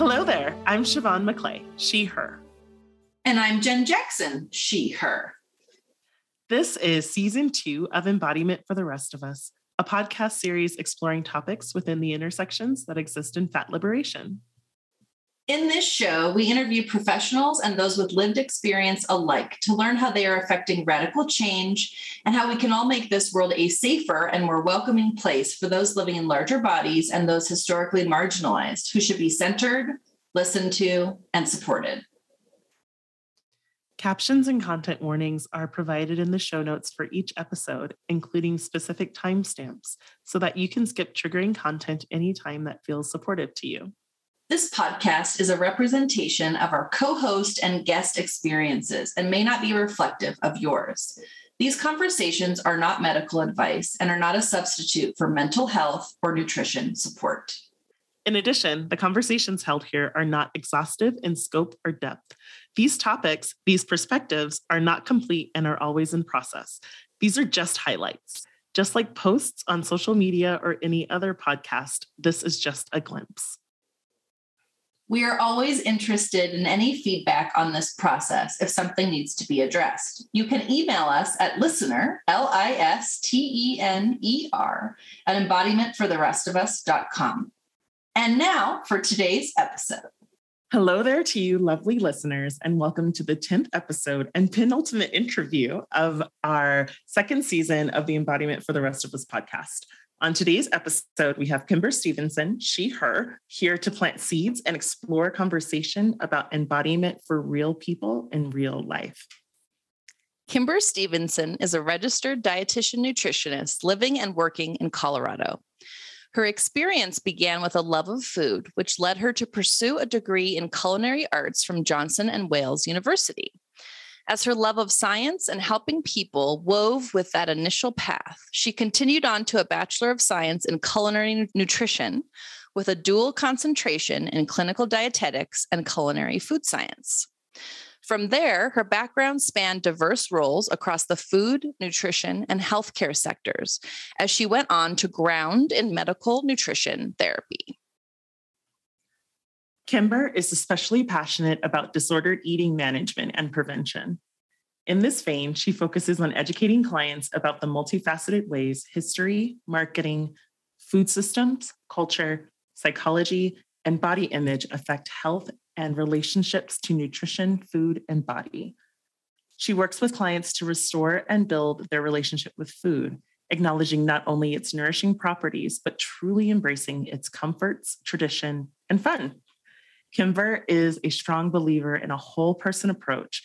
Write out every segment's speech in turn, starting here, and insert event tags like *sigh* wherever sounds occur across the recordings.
Hello there. I'm Siobhan McClay, she, her. And I'm Jen Jackson, she, her. This is season two of Embodiment for the Rest of Us, a podcast series exploring topics within the intersections that exist in fat liberation. In this show, we interview professionals and those with lived experience alike to learn how they are affecting radical change and how we can all make this world a safer and more welcoming place for those living in larger bodies and those historically marginalized who should be centered, listened to, and supported. Captions and content warnings are provided in the show notes for each episode, including specific timestamps, so that you can skip triggering content anytime that feels supportive to you. This podcast is a representation of our co host and guest experiences and may not be reflective of yours. These conversations are not medical advice and are not a substitute for mental health or nutrition support. In addition, the conversations held here are not exhaustive in scope or depth. These topics, these perspectives are not complete and are always in process. These are just highlights. Just like posts on social media or any other podcast, this is just a glimpse. We are always interested in any feedback on this process if something needs to be addressed. You can email us at listener, L I S T E N E R, at embodimentfortherestofus.com. And now for today's episode. Hello there to you, lovely listeners, and welcome to the 10th episode and penultimate interview of our second season of the Embodiment for the Rest of Us podcast. On today's episode, we have Kimber Stevenson, she, her, here to plant seeds and explore conversation about embodiment for real people in real life. Kimber Stevenson is a registered dietitian nutritionist living and working in Colorado. Her experience began with a love of food, which led her to pursue a degree in culinary arts from Johnson and Wales University. As her love of science and helping people wove with that initial path, she continued on to a Bachelor of Science in Culinary Nutrition with a dual concentration in clinical dietetics and culinary food science. From there, her background spanned diverse roles across the food, nutrition, and healthcare sectors as she went on to ground in medical nutrition therapy. Kimber is especially passionate about disordered eating management and prevention. In this vein, she focuses on educating clients about the multifaceted ways history, marketing, food systems, culture, psychology, and body image affect health and relationships to nutrition, food, and body. She works with clients to restore and build their relationship with food, acknowledging not only its nourishing properties, but truly embracing its comforts, tradition, and fun. Kimber is a strong believer in a whole person approach,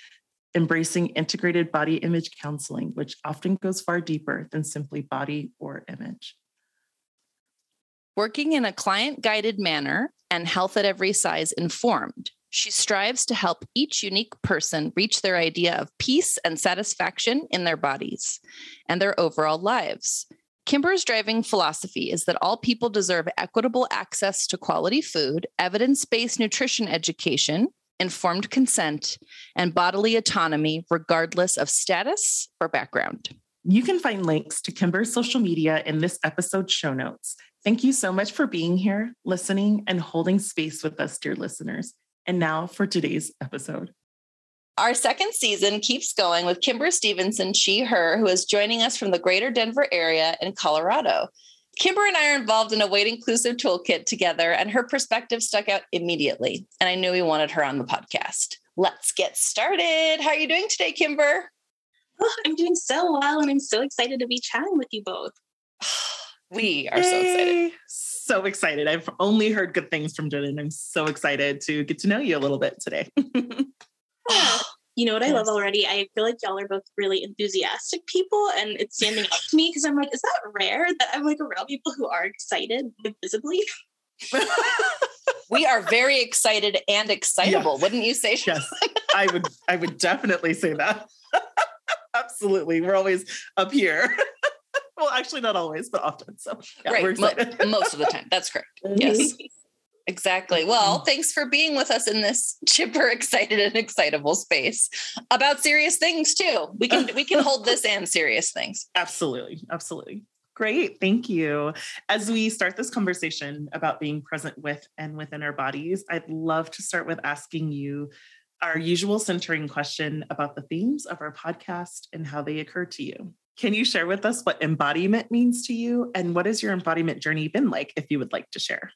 embracing integrated body image counseling, which often goes far deeper than simply body or image. Working in a client guided manner and health at every size informed, she strives to help each unique person reach their idea of peace and satisfaction in their bodies and their overall lives. Kimber's driving philosophy is that all people deserve equitable access to quality food, evidence based nutrition education, informed consent, and bodily autonomy, regardless of status or background. You can find links to Kimber's social media in this episode's show notes. Thank you so much for being here, listening, and holding space with us, dear listeners. And now for today's episode. Our second season keeps going with Kimber Stevenson, she, her, who is joining us from the greater Denver area in Colorado. Kimber and I are involved in a weight inclusive toolkit together, and her perspective stuck out immediately. And I knew we wanted her on the podcast. Let's get started. How are you doing today, Kimber? Oh, I'm doing so well, and I'm so excited to be chatting with you both. *sighs* we are Yay. so excited. So excited. I've only heard good things from Jen, and I'm so excited to get to know you a little bit today. *laughs* you know what I love already? I feel like y'all are both really enthusiastic people, and it's standing up to me because I'm like, is that rare that I'm like around people who are excited visibly? *laughs* we are very excited and excitable, wouldn't you say? Yes, I would. I would definitely say that. *laughs* Absolutely, we're always up here. *laughs* well, actually, not always, but often. So, yeah, right, Mo- most of the time. That's correct. Yes. Exactly. Well, mm-hmm. thanks for being with us in this *laughs* chipper, excited, and excitable space about serious things too. We can we can hold this and serious things. *laughs* Absolutely, absolutely. Great. Thank you. As we start this conversation about being present with and within our bodies, I'd love to start with asking you our usual centering question about the themes of our podcast and how they occur to you. Can you share with us what embodiment means to you and what has your embodiment journey been like if you would like to share?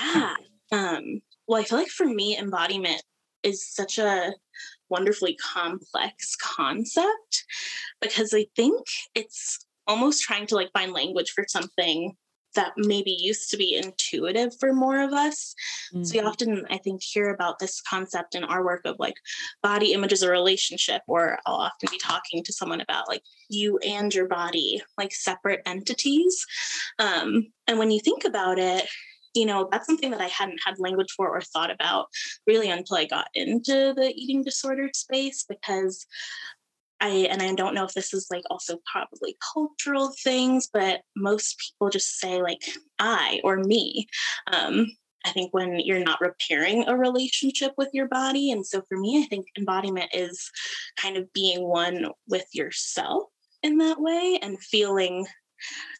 Yeah. Um, well, I feel like for me, embodiment is such a wonderfully complex concept because I think it's almost trying to like find language for something that maybe used to be intuitive for more of us. Mm-hmm. So we often, I think, hear about this concept in our work of like body image as a relationship, or I'll often be talking to someone about like you and your body, like separate entities. Um, and when you think about it, you know, that's something that I hadn't had language for or thought about really until I got into the eating disorder space because I and I don't know if this is like also probably cultural things, but most people just say like I or me. Um, I think when you're not repairing a relationship with your body. And so for me, I think embodiment is kind of being one with yourself in that way and feeling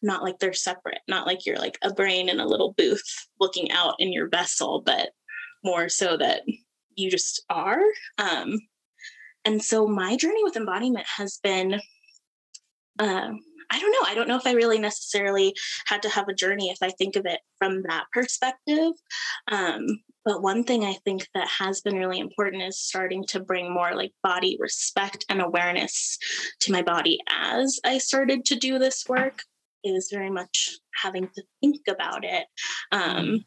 not like they're separate, not like you're like a brain in a little booth looking out in your vessel, but more so that you just are. Um, and so my journey with embodiment has been um, I don't know. I don't know if I really necessarily had to have a journey if I think of it from that perspective. Um, but one thing I think that has been really important is starting to bring more like body respect and awareness to my body as I started to do this work. It was very much having to think about it. Um,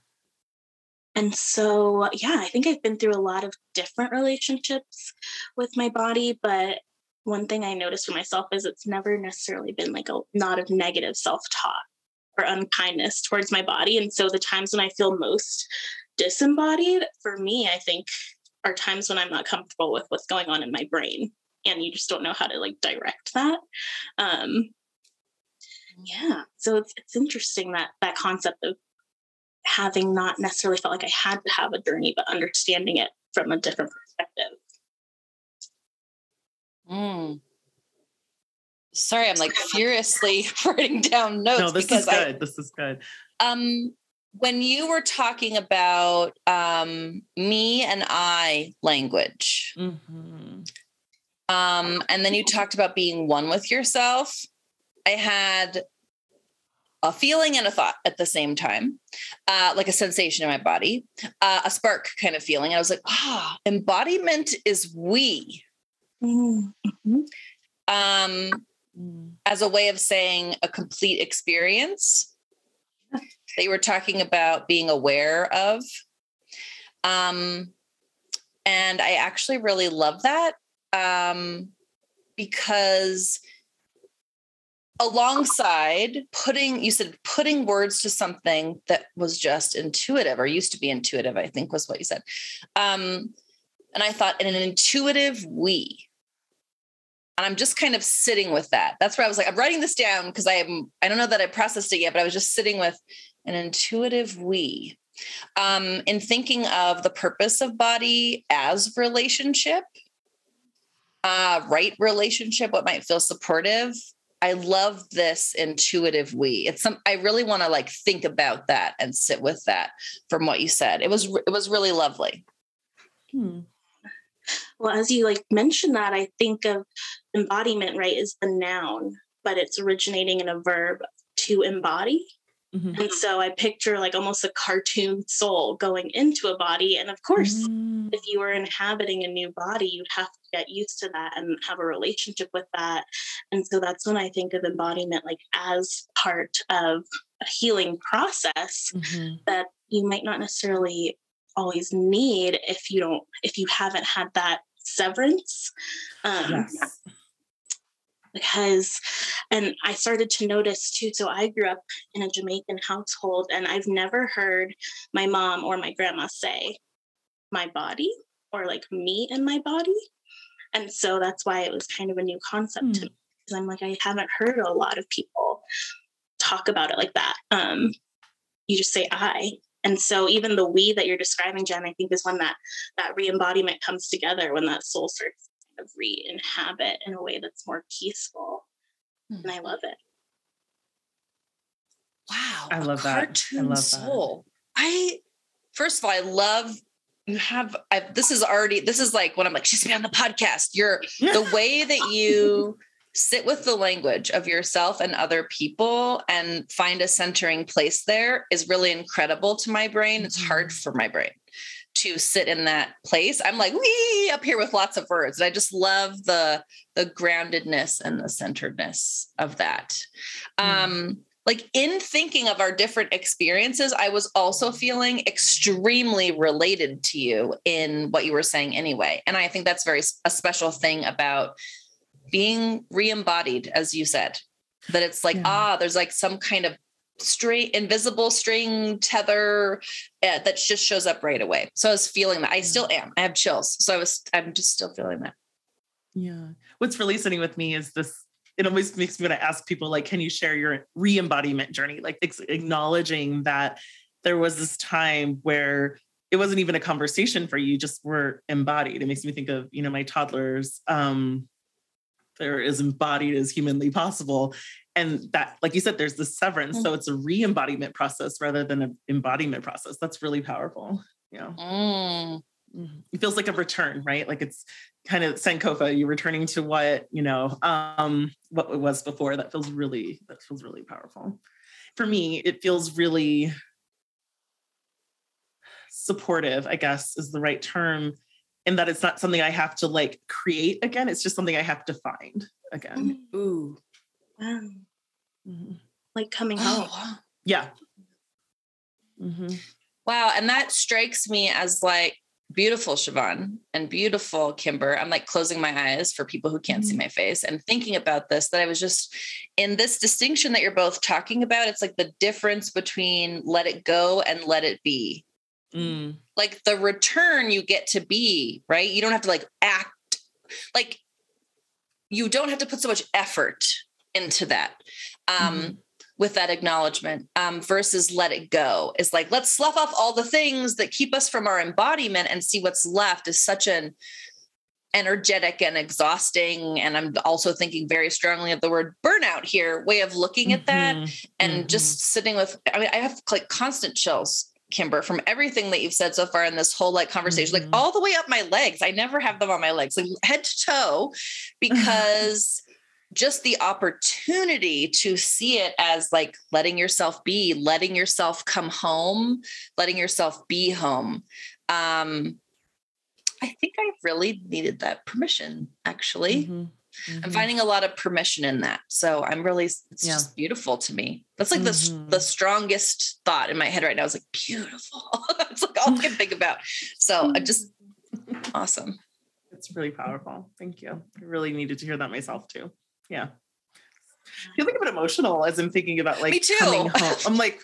and so, yeah, I think I've been through a lot of different relationships with my body, but one thing I noticed for myself is it's never necessarily been like a lot of negative self talk or unkindness towards my body. And so the times when I feel most disembodied for me, I think are times when I'm not comfortable with what's going on in my brain and you just don't know how to like direct that. Um, yeah, so it's it's interesting that that concept of having not necessarily felt like I had to have a journey, but understanding it from a different perspective. Mm. Sorry, I'm like furiously *laughs* writing down notes. No, this is good. I, this is good. Um, when you were talking about um, me and I language, mm-hmm. um, and then you talked about being one with yourself, I had a feeling and a thought at the same time, uh, like a sensation in my body, uh, a spark kind of feeling. I was like, ah, oh, embodiment is we. Mm-hmm. Um, as a way of saying a complete experience that you were talking about being aware of. Um, and I actually really love that um, because alongside putting you said putting words to something that was just intuitive or used to be intuitive i think was what you said. Um, and i thought in an intuitive we. And i'm just kind of sitting with that. That's where i was like i'm writing this down because i am i don't know that i processed it yet but i was just sitting with an intuitive we um, in thinking of the purpose of body as relationship uh, right relationship what might feel supportive I love this intuitive we. It's some I really want to like think about that and sit with that from what you said. It was it was really lovely. Hmm. Well, as you like mentioned that, I think of embodiment, right, is the noun, but it's originating in a verb to embody. Mm-hmm. And so I picture like almost a cartoon soul going into a body. And of course, mm. if you were inhabiting a new body, you'd have to get used to that and have a relationship with that. And so that's when I think of embodiment like as part of a healing process mm-hmm. that you might not necessarily always need if you don't, if you haven't had that severance. Um, yes because and i started to notice too so i grew up in a jamaican household and i've never heard my mom or my grandma say my body or like me and my body and so that's why it was kind of a new concept mm. to me because i'm like i haven't heard a lot of people talk about it like that um you just say i and so even the we that you're describing jen i think is when that that re-embodiment comes together when that soul starts of re-inhabit in a way that's more peaceful mm. and i love it Wow. I love that. Cartoon I love that. soul. I first of all, I love you have I, this is already this is like when I'm like, she's be on the podcast. You're the way that you sit with the language of yourself and other people and find a centering place there is really incredible to my brain. It's hard Mm-hmm. for my brain to sit in that place. I'm like wee up here with lots of words. And I just love the the groundedness and the centeredness of that. Mm. Um like in thinking of our different experiences, I was also feeling extremely related to you in what you were saying anyway. And I think that's very a special thing about being re-embodied, as you said, that it's like, Yeah. ah, there's like some kind of straight invisible string tether uh, that just shows up right away. So I was feeling that. I still am. I have chills. So I was, I'm just still feeling that. Yeah. What's really sitting with me is this. It always makes me want to ask people, like, can you share your re-embodiment journey? Like ex- acknowledging that there was this time where it wasn't even a conversation for you, you just were embodied. It makes me think of, you know, my toddlers. Um, they're as embodied as humanly possible. And that, like you said, there's the severance. So it's a re-embodiment process rather than an embodiment process. That's really powerful. Yeah. Mm. Mhm. It feels like a return, right? Like it's kind of Sankofa, you're returning to what, you know, um, what it was before. That feels really, that feels really powerful. For me, it feels really supportive, I guess is the right term, in that it's not something I have to like create again. It's just something I have to find again. Ooh. Wow. Mhm. Like coming Oh, home. wow. Yeah. Mhm. Wow. And that strikes me as like beautiful, Siobhan, and beautiful, Kimber. I'm like closing my eyes for people who can't see Mhm. my face and thinking about this that I was just in this distinction that you're both talking about. It's like the difference between let it go and let it be. Mm. Like the return you get to be, right? You don't have to like act like you don't have to put so much effort into that. Um, Mhm. with that acknowledgement um, versus let it go is like let's slough off all the things that keep us from our embodiment and see what's left is such an energetic and exhausting and i'm also thinking very strongly of the word burnout here way of looking at that Mhm. and Mhm. just sitting with i mean i have like constant chills kimber from everything that you've said so far in this whole like conversation Mhm. like all the way up my legs i never have them on my legs like head to toe *laughs* because just the opportunity to see it as like letting yourself be letting yourself come home letting yourself be home um i think i really needed that permission actually Mhm. I'm Mhm. finding a lot of permission in that. So I'm really, it's Yeah. just beautiful to me. That's like the, s- Mhm. the strongest thought in my head right now. Is like beautiful. *laughs* it's like all I can think about. So I just awesome. It's really powerful. Thank you. I really needed to hear that myself too. Yeah. I feel like a bit emotional as I'm thinking about like Me too. coming home. *laughs* I'm like,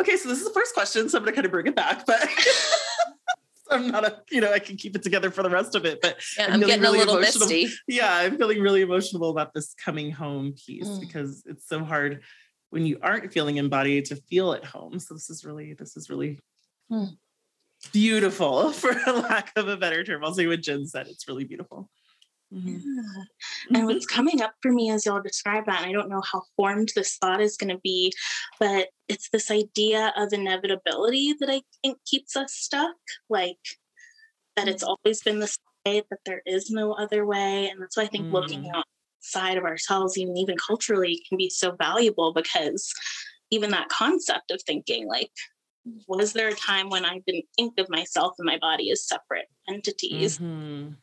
okay, so this is the first question, so I'm gonna kind of bring it back, but *laughs* I'm not a, you know, I can keep it together for the rest of it. But Yeah, I'm I'm feeling getting a really little emotional. misty. yeah, I'm feeling really emotional about this coming home piece Mm. because it's so hard when you aren't feeling embodied to feel at home. So this is really, this is really Mm. beautiful *laughs* for lack of a better term. I'll say what Jen said. It's really beautiful. Mhm. Yeah. And what's coming up for me as y'all describe that, and I don't know how formed this thought is going to be, but it's this idea of inevitability that I think keeps us stuck. Like that it's always been this way, that there is no other way. And that's why I think looking Mm. outside of ourselves, even even culturally, can be so valuable because even that concept of thinking, like, was there a time when I didn't think of myself and my body as separate entities? Mhm.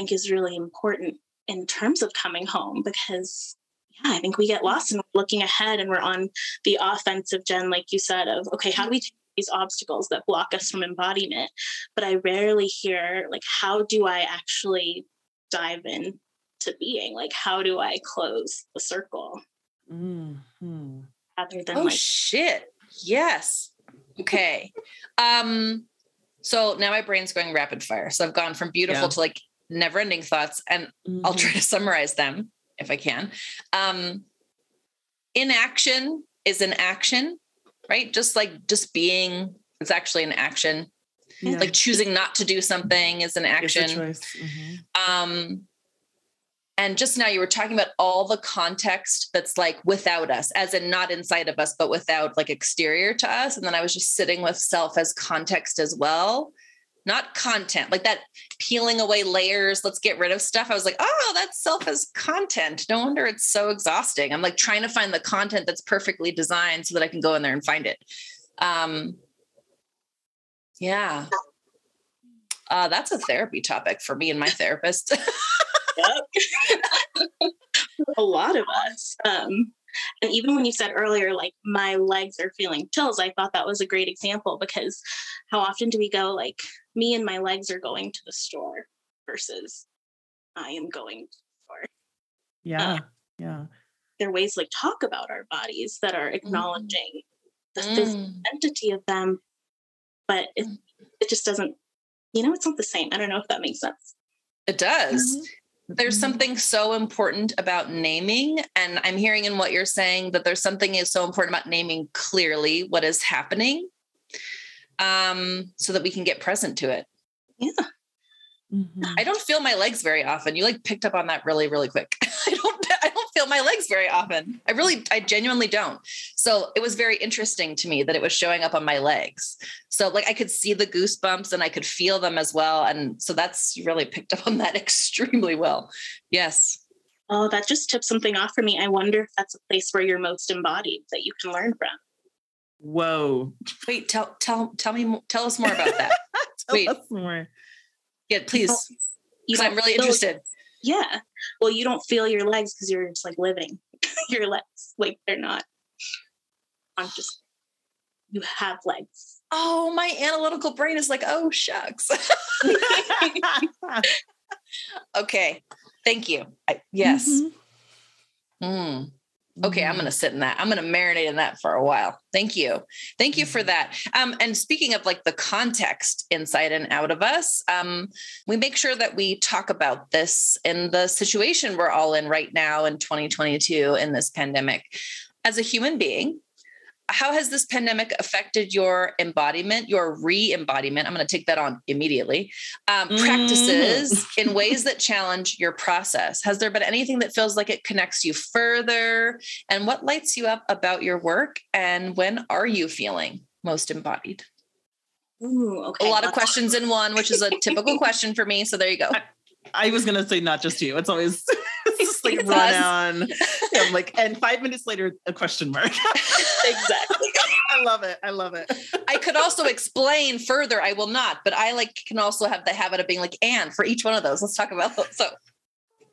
I think is really important in terms of coming home because yeah, I think we get lost in looking ahead and we're on the offensive Jen, like you said, of okay, how do we take these obstacles that block us from embodiment? But I rarely hear like how do I actually dive in to being? Like how do I close the circle Mhm. rather than Oh like shit. Yes. Okay. Um, so now my brain's going rapid fire. So I've gone from beautiful Yeah. to like never ending thoughts. And I'll Mhm. try to summarize them if I can. Um, inaction is an action, right? Just like just being, it's actually an action. Yeah. Like choosing not to do something is an action. Mhm. Um, And just now you were talking about all the context that's like without us, as in not inside of us, but without like exterior to us. And then I was just sitting with self as context as well, not content, like that peeling away layers. Let's get rid of stuff. I was like, oh, that's self as content. No wonder it's so exhausting. I'm like trying to find the content that's perfectly designed so that I can go in there and find it. Um, yeah. Uh, that's a therapy topic for me and my therapist. *laughs* *laughs* a lot of us. Um, and even when you said earlier, like my legs are feeling chills, I thought that was a great example because how often do we go, like, me and my legs are going to the store versus I am going to the store? Yeah. Uh, yeah. There are ways like talk about our bodies that are mm. acknowledging mm. the mm. entity of them, but it, mm. it just doesn't, you know, it's not the same. I don't know if that makes sense. It does. Mm-hmm there's mm-hmm. something so important about naming and i'm hearing in what you're saying that there's something is so important about naming clearly what is happening um, so that we can get present to it yeah mm-hmm. i don't feel my legs very often you like picked up on that really really quick *laughs* i don't feel my legs very often i really i genuinely don't so it was very interesting to me that it was showing up on my legs so like I could see the goosebumps and I could feel them as well. And so that's really picked *laughs* up on that extremely well. Yes. Oh, that just tipped something off for me. I wonder if that's a place where you're most embodied that you can learn from. Whoa. Wait, tell tell tell me tell us more about that. *laughs* Wait. more. Yeah, please. You I'm really interested. Yeah. Well, you don't feel your legs because you're just like living *laughs* your legs. Like they're not. I'm just you have legs oh, my analytical brain is like, oh, shucks. *laughs* *laughs* okay. Thank you. I, yes. Mm-hmm. Mm. Okay, I'm going to mm-hmm. sit in that. I'm going to marinate in that for a while. Thank you. Thank you for mm-hmm. that. Um, and speaking of like the context inside and out of us, um, we make sure that we talk about this in the situation we're all in right now in 2022 in this pandemic. As a human being, how has this pandemic affected your embodiment, your re embodiment? I'm going to take that on immediately. Um, mm. Practices *laughs* in ways that challenge your process. Has there been anything that feels like it connects you further? And what lights you up about your work? And when are you feeling most embodied? Ooh, okay. A lot of questions in one, which is a typical *laughs* question for me. So there you go. I, was going to say not just you. It's always *laughs* just like run on. *laughs* I'm like, and five minutes later, a question mark. *laughs* exactly. I love it. I love it. I could also explain further. I will not, but I like can also have the habit of being like, and for each one of those, let's talk about those. So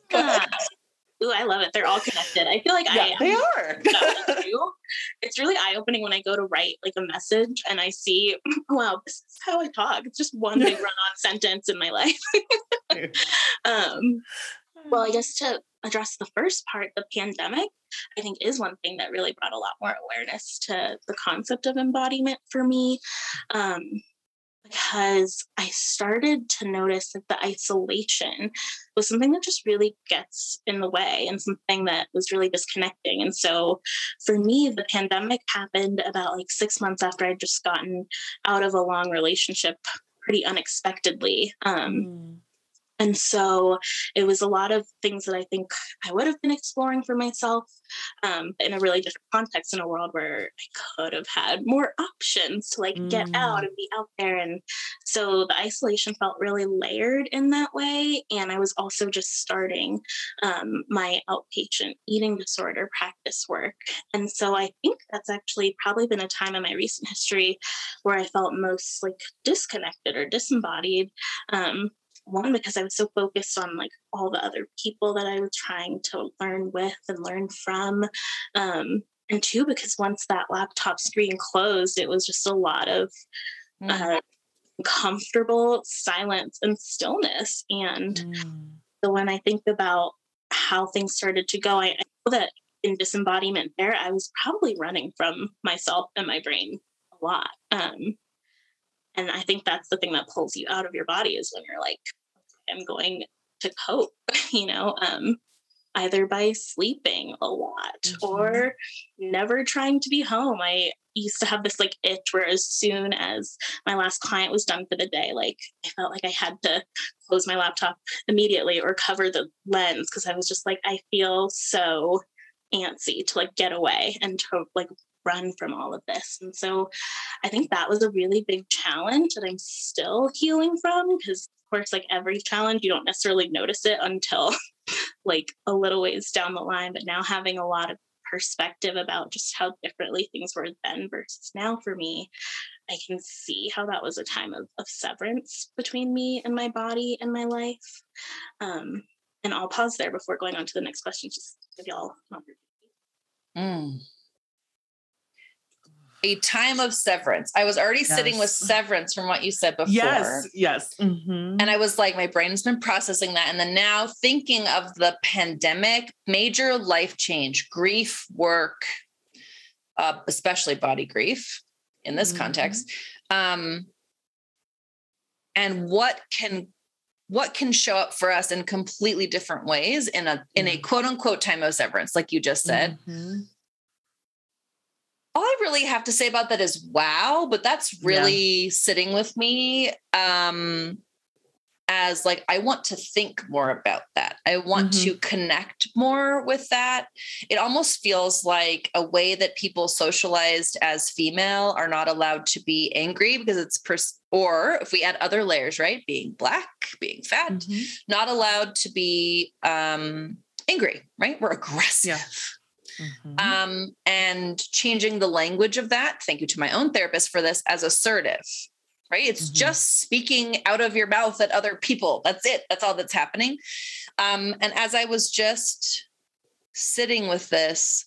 go ahead. Ooh, I love it. They're all connected. I feel like yeah, I they are. *laughs* *laughs* it's really eye opening when I go to write like a message and I see, *clears throat* wow, this is how I talk. It's just one big *laughs* run on sentence in my life. um, well, I guess to address the first part, the pandemic, I think is one thing that really brought a lot more awareness to the concept of embodiment for me. Um, because I started to notice that the isolation was something that just really gets in the way and something that was really disconnecting. And so for me, the pandemic happened about like six months after I'd just gotten out of a long relationship pretty unexpectedly. Um, mm. And so it was a lot of things that I think I would have been exploring for myself um, in a really different context in a world where I could have had more options to like mm. get out mm. and be out there. And so the isolation felt really layered in that way. And I was also just starting um, my outpatient eating disorder practice work. And so I think that's actually probably been a time in my recent history where I felt most like disconnected or disembodied. Um, one because i was so focused on like all the other people that i was trying to learn with and learn from um, and two because once that laptop screen closed it was just a lot of mm. uh, comfortable silence and stillness and mm. so when i think about how things started to go i, I know that in disembodiment there i was probably running from myself and my brain a lot um, and I think that's the thing that pulls you out of your body is when you're like, I'm going to cope, *laughs* you know, um, either by sleeping a lot mm-hmm. or never trying to be home. I used to have this like itch where as soon as my last client was done for the day, like I felt like I had to close my laptop immediately or cover the lens because I was just like, I feel so antsy to like get away and to like run from all of this. And so I think that was a really big challenge that I'm still healing from because of course like every challenge you don't necessarily notice it until *laughs* like a little ways down the line but now having a lot of perspective about just how differently things were then versus now for me, I can see how that was a time of, of severance between me and my body and my life. Um, and I'll pause there before going on to the next question, just give y'all an opportunity. Mm a time of severance. I was already yes. sitting with severance from what you said before. Yes, yes. Mm-hmm. And I was like, my brain's been processing that. And then now thinking of the pandemic, major life change, grief, work, uh, especially body grief in this mm-hmm. context. Um, and what can what can show up for us in completely different ways in a in a mm-hmm. quote unquote time of severance, like you just said. Mm-hmm all I really have to say about that is wow, but that's really yeah. sitting with me um as like I want to think more about that. I want mm-hmm. to connect more with that. It almost feels like a way that people socialized as female are not allowed to be angry because it's pers- or if we add other layers, right? Being black, being fat, mm-hmm. not allowed to be um angry, right? We're *laughs* aggressive. Yeah. Mm-hmm. Um, and changing the language of that. Thank you to my own therapist for this as assertive, right? It's mm-hmm. just speaking out of your mouth at other people. That's it. That's all that's happening. Um, and as I was just sitting with this,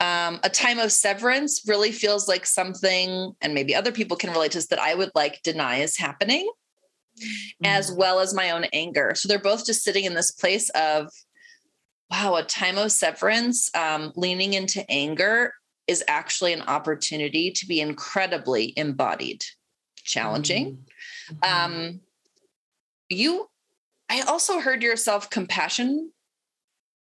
um, a time of severance really feels like something, and maybe other people can relate to this, that I would like deny is happening, mm-hmm. as well as my own anger. So they're both just sitting in this place of wow, a time of severance, um, leaning into anger is actually an opportunity to be incredibly embodied, challenging. Mm-hmm. Um, you, I also heard your self compassion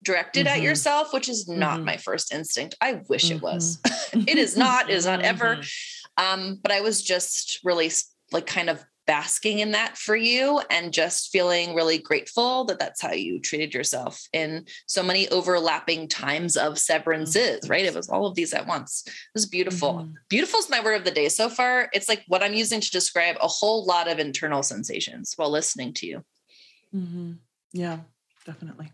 directed mm-hmm. at yourself, which is not mm-hmm. my first instinct. I wish it was. Mm-hmm. *laughs* it is not, it is not ever. Mm-hmm. Um, but I was just really like kind of basking in that for you and just feeling really grateful that that's how you treated yourself in so many overlapping times of severances, mm-hmm. right? It was all of these at once. It was beautiful. Mm-hmm. Beautiful is my word of the day so far. It's like what I'm using to describe a whole lot of internal sensations while listening to you. Mm-hmm. Yeah, definitely.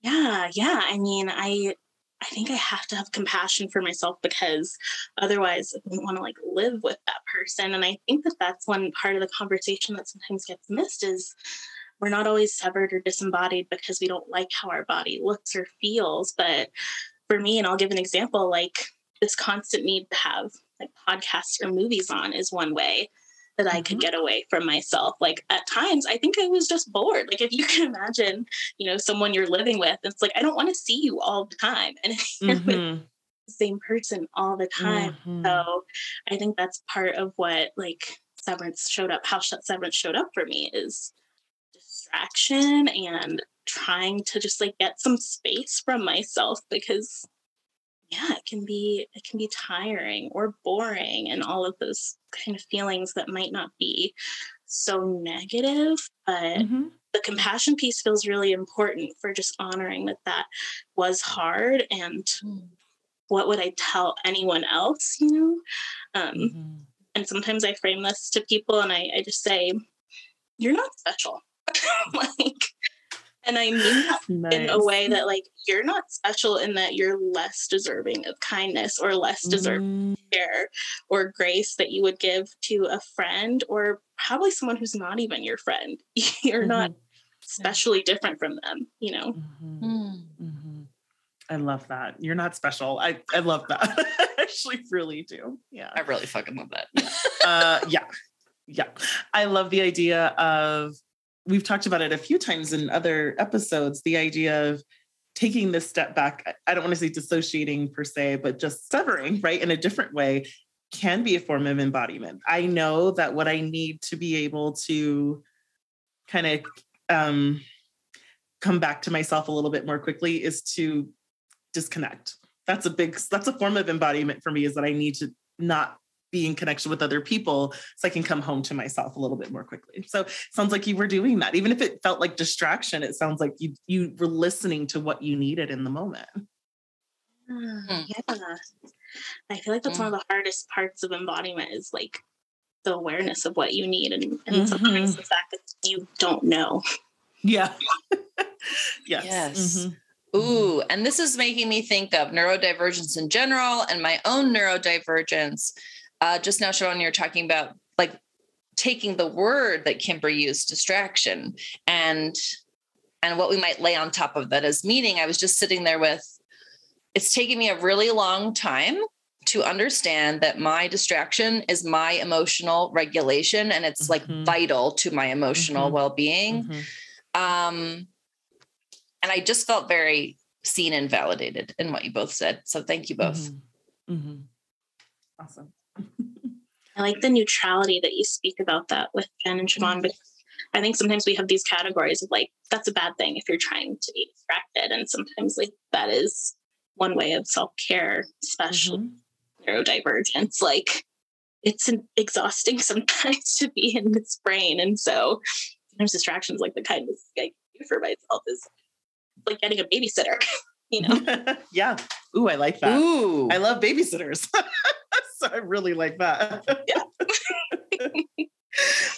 Yeah, yeah. I mean, I I think I have to have compassion for myself because otherwise I wouldn't want to like live with that person. And I think that that's one part of the conversation that sometimes gets missed is we're not always severed or disembodied because we don't like how our body looks or feels. But for me, and I'll give an example, like this constant need to have like podcasts or movies on is one way that I could mm-hmm. get away from myself. Like at times, I think I was just bored. Like if you can *laughs* imagine, you know, someone you're living with, it's like I don't want to see you all the time, and *laughs* you're mm-hmm. with the same person all the time. Mm-hmm. So I think that's part of what like severance showed up. How severance showed up for me is distraction and trying to just like get some space from myself because yeah it can be it can be tiring or boring and all of those kind of feelings that might not be so negative but mm-hmm. the compassion piece feels really important for just honoring that that was hard and mm. what would i tell anyone else you know um, mm-hmm. and sometimes i frame this to people and I, I just say you're not special *laughs* like and I mean that nice. *laughs* in a way that like you're not special in that you're less deserving of kindness or less deserving mm. care or grace that you would give to a friend or probably someone who's not even your friend. *laughs* you're mm-hmm. not specially different from them, you know. Mm-hmm. Mm. Mm-hmm. I love that. You're not special. I, I love that. *laughs* I actually really do. Yeah. I really fucking love that. uh, yeah. Yeah. I love the idea of we've talked about it a few times in other episodes the idea of taking this step back i don't want to say dissociating per se but just severing right in a different way can be a form of embodiment. I know that what i need to be able to kind of um, come back to myself a little bit more quickly is to disconnect. That's a big that's a form of embodiment for me is that I need to not be in connection with other people so I can come home to myself a little bit more quickly. So sounds like you were doing that. Even if it felt like distraction, it sounds like you you were listening to what you needed in the moment. Uh, yeah. I feel like that's mm. one of the hardest parts of embodiment is like the awareness of what you need and, and mm-hmm. sometimes the fact that you don't know. Yeah. *laughs* yes. Yes. Mm-hmm. Ooh, and this is making me think of neurodivergence in general and my own neurodivergence. Uh, just now, Siobhan, you're talking about like taking the word that Kimber used, distraction, and and what we might lay on top of that as meaning. I was just sitting there with, it's taking me a really long time to understand that my distraction is my emotional regulation and it's mm-hmm. like vital to my emotional mm-hmm. well-being. Mm-hmm. Um, and I just felt very seen and validated in what you both said. So thank you both. Mm-hmm. Mm-hmm. Awesome. I like the neutrality that you speak about that with Jen and Siobhan, mm-hmm. because I think sometimes we have these categories of like, that's a bad thing if you're trying to be distracted. And sometimes like that is one way of self-care, especially mm-hmm. neurodivergence. Like it's exhausting *laughs* sometimes to be in this brain. And so sometimes distractions like the kind of thing I do for myself is like getting a babysitter. *laughs* you know? *laughs* yeah. Ooh, I like that. Ooh. I love babysitters. *laughs* so I really like that. Yeah. *laughs*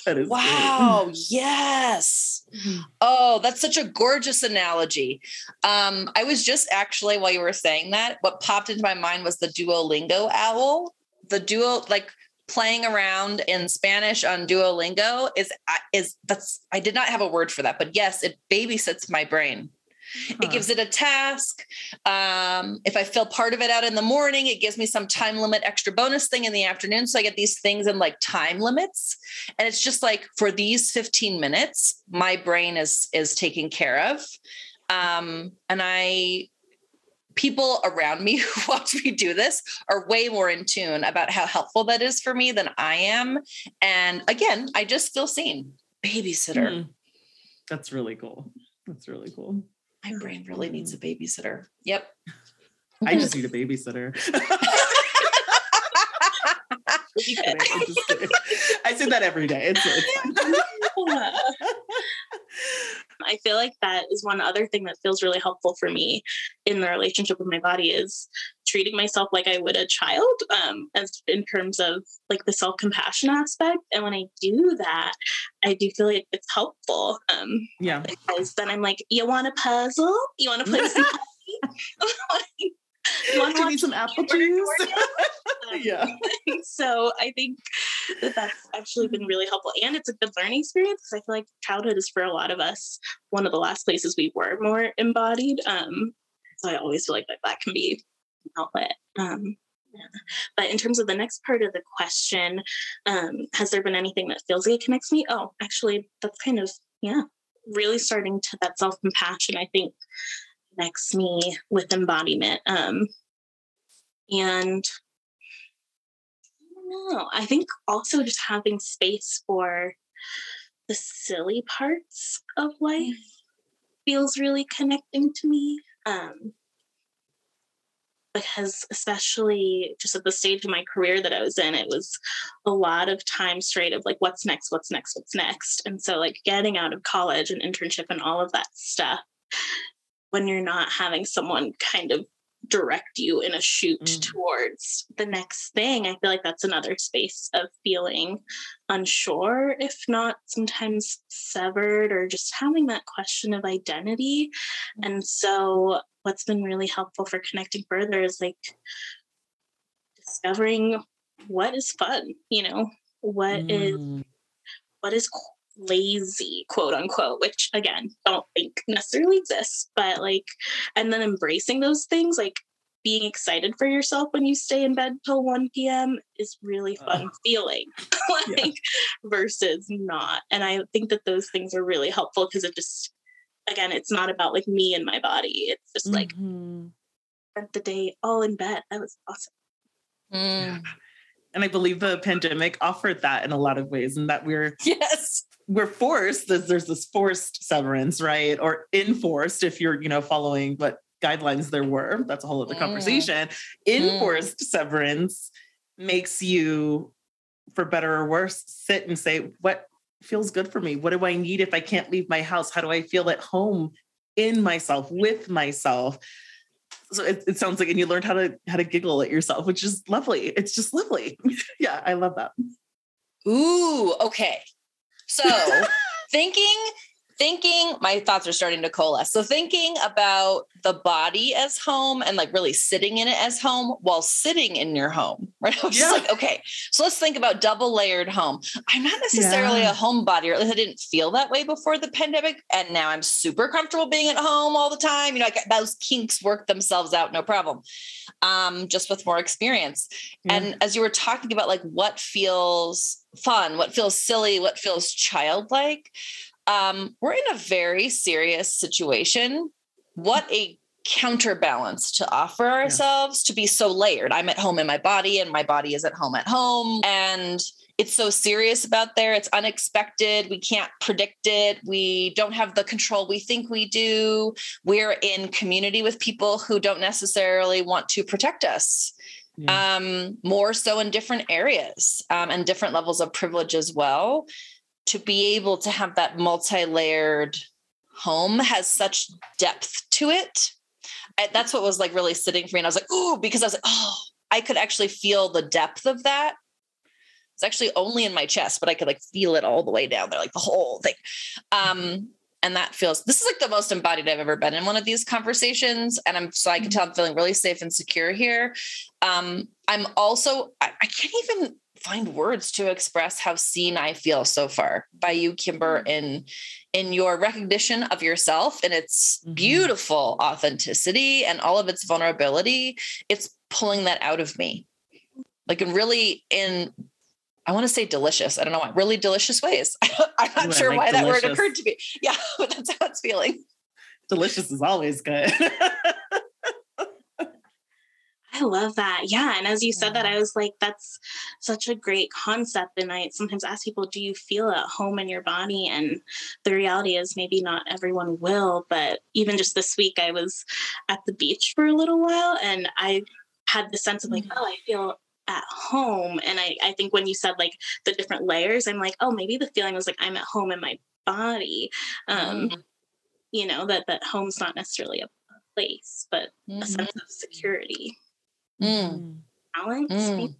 that is wow. Great. Yes. Mm-hmm. Oh, that's such a gorgeous analogy. Um, I was just actually, while you were saying that, what popped into my mind was the Duolingo owl. The duo, like playing around in Spanish on Duolingo is is that's I did not have a word for that, but yes, it babysits my brain. Huh. It gives it a task. Um, if I fill part of it out in the morning, it gives me some time limit extra bonus thing in the afternoon. So I get these things in like time limits. And it's just like for these 15 minutes, my brain is is taken care of. Um, and I people around me *laughs* who watch me do this are way more in tune about how helpful that is for me than I am. And again, I just feel seen. Babysitter. Mm. That's really cool. That's really cool my brain really needs a babysitter. Yep. I just need a babysitter. *laughs* I say that every day. It's, it's *laughs* *laughs* I feel like that is one other thing that feels really helpful for me in the relationship with my body is treating myself like I would a child, um, as in terms of like the self compassion aspect. And when I do that, I do feel like it's helpful. Um, yeah, because then I'm like, you want a puzzle? You want to play *laughs* some? *laughs* *laughs* you want to need some *laughs* apple juice? *laughs* yeah. so I think that that's actually been really helpful, and it's a good learning experience because I feel like childhood is for a lot of us one of the last places we were more embodied. Um, so I always feel like that, that can be an outlet. Um, yeah. But in terms of the next part of the question, um, has there been anything that feels like it connects me? Oh, actually, that's kind of yeah, really starting to that self compassion. I think connects me with embodiment. Um, and I don't know. I think also just having space for the silly parts of life feels really connecting to me. Um, because especially just at the stage of my career that I was in, it was a lot of time straight of like, what's next, what's next, what's next. And so like getting out of college and internship and all of that stuff when you're not having someone kind of direct you in a shoot mm. towards the next thing. I feel like that's another space of feeling unsure, if not sometimes severed, or just having that question of identity. Mm. And so, what's been really helpful for connecting further is like discovering what is fun, you know, what mm. is what is lazy, quote unquote, which again, don't think necessarily exists, but like, and then embracing those things, like being excited for yourself when you stay in bed till 1 p.m. is really fun uh, feeling, *laughs* like yeah. versus not. And I think that those things are really helpful because it just, again, it's not about like me and my body. It's just like mm-hmm. spent the day all in bed. That was awesome. Mm. And I believe the pandemic offered that in a lot of ways, and that we're yes we're forced there's, there's this forced severance right or enforced if you're you know following what guidelines there were. That's a whole other Mm. conversation. Mm. Enforced severance makes you, for better or worse, sit and say, what feels good for me? What do I need if I can't leave my house? How do I feel at home in myself, with myself? So it, it sounds like, and you learned how to how to giggle at yourself, which is lovely. It's just lovely. *laughs* yeah, I love that. Ooh, okay. So *laughs* thinking, thinking, my thoughts are starting to coalesce. So thinking about the body as home and like really sitting in it as home while sitting in your home, *laughs* right? I was just like, okay, so let's think about double layered home. I'm not necessarily Yeah. a homebody, or at least I didn't feel that way before the pandemic. And now I'm super comfortable being at home all the time. You know, like those kinks work themselves out, no problem. Um, just with more experience. Yeah. And as you were talking about like what feels fun, what feels silly, what feels childlike, um, we're in a very serious situation. What a counterbalance to offer ourselves to be so layered. I'm at home in my body, and my body is at home at home. And it's so serious about there. It's unexpected. We can't predict it. We don't have the control we think we do. We're in community with people who don't necessarily want to protect us Yeah. um, more so in different areas um, and different levels of privilege as well. To be able to have that multi layered home has such depth to it. I- that's what was like really sitting for me. And I was like, ooh, because I was like, oh, I could actually feel the depth of that. It's actually only in my chest, but I could like feel it all the way down there, like the whole thing. Um, and that feels this is like the most embodied I've ever been in one of these conversations. And I'm so I can tell I'm feeling really safe and secure here. Um, I'm also, I, I can't even find words to express how seen I feel so far by you, Kimber, in in your recognition of yourself and its Mhm. beautiful authenticity and all of its vulnerability. It's pulling that out of me. Like in really in I want to say delicious. I don't know why. Really delicious ways. *laughs* I'm not Ooh, sure like why that word occurred to me. *laughs* Yeah, but that's how it's feeling. Delicious is always good. *laughs* I love that. Yeah. And as you said that, I was like, that's such a great concept. And I sometimes ask people, do you feel at home in your body? And the reality is, maybe not everyone will. But even just this week, I was at the beach for a little while and I had the sense of like, oh, I feel at home. And I, I think when you said like the different layers, I'm like, oh, maybe the feeling was like, I'm at home in my body. Um, Mm, you know, that that home's not necessarily a a place, but a mhm, sense of security. Mm, Balance. mm,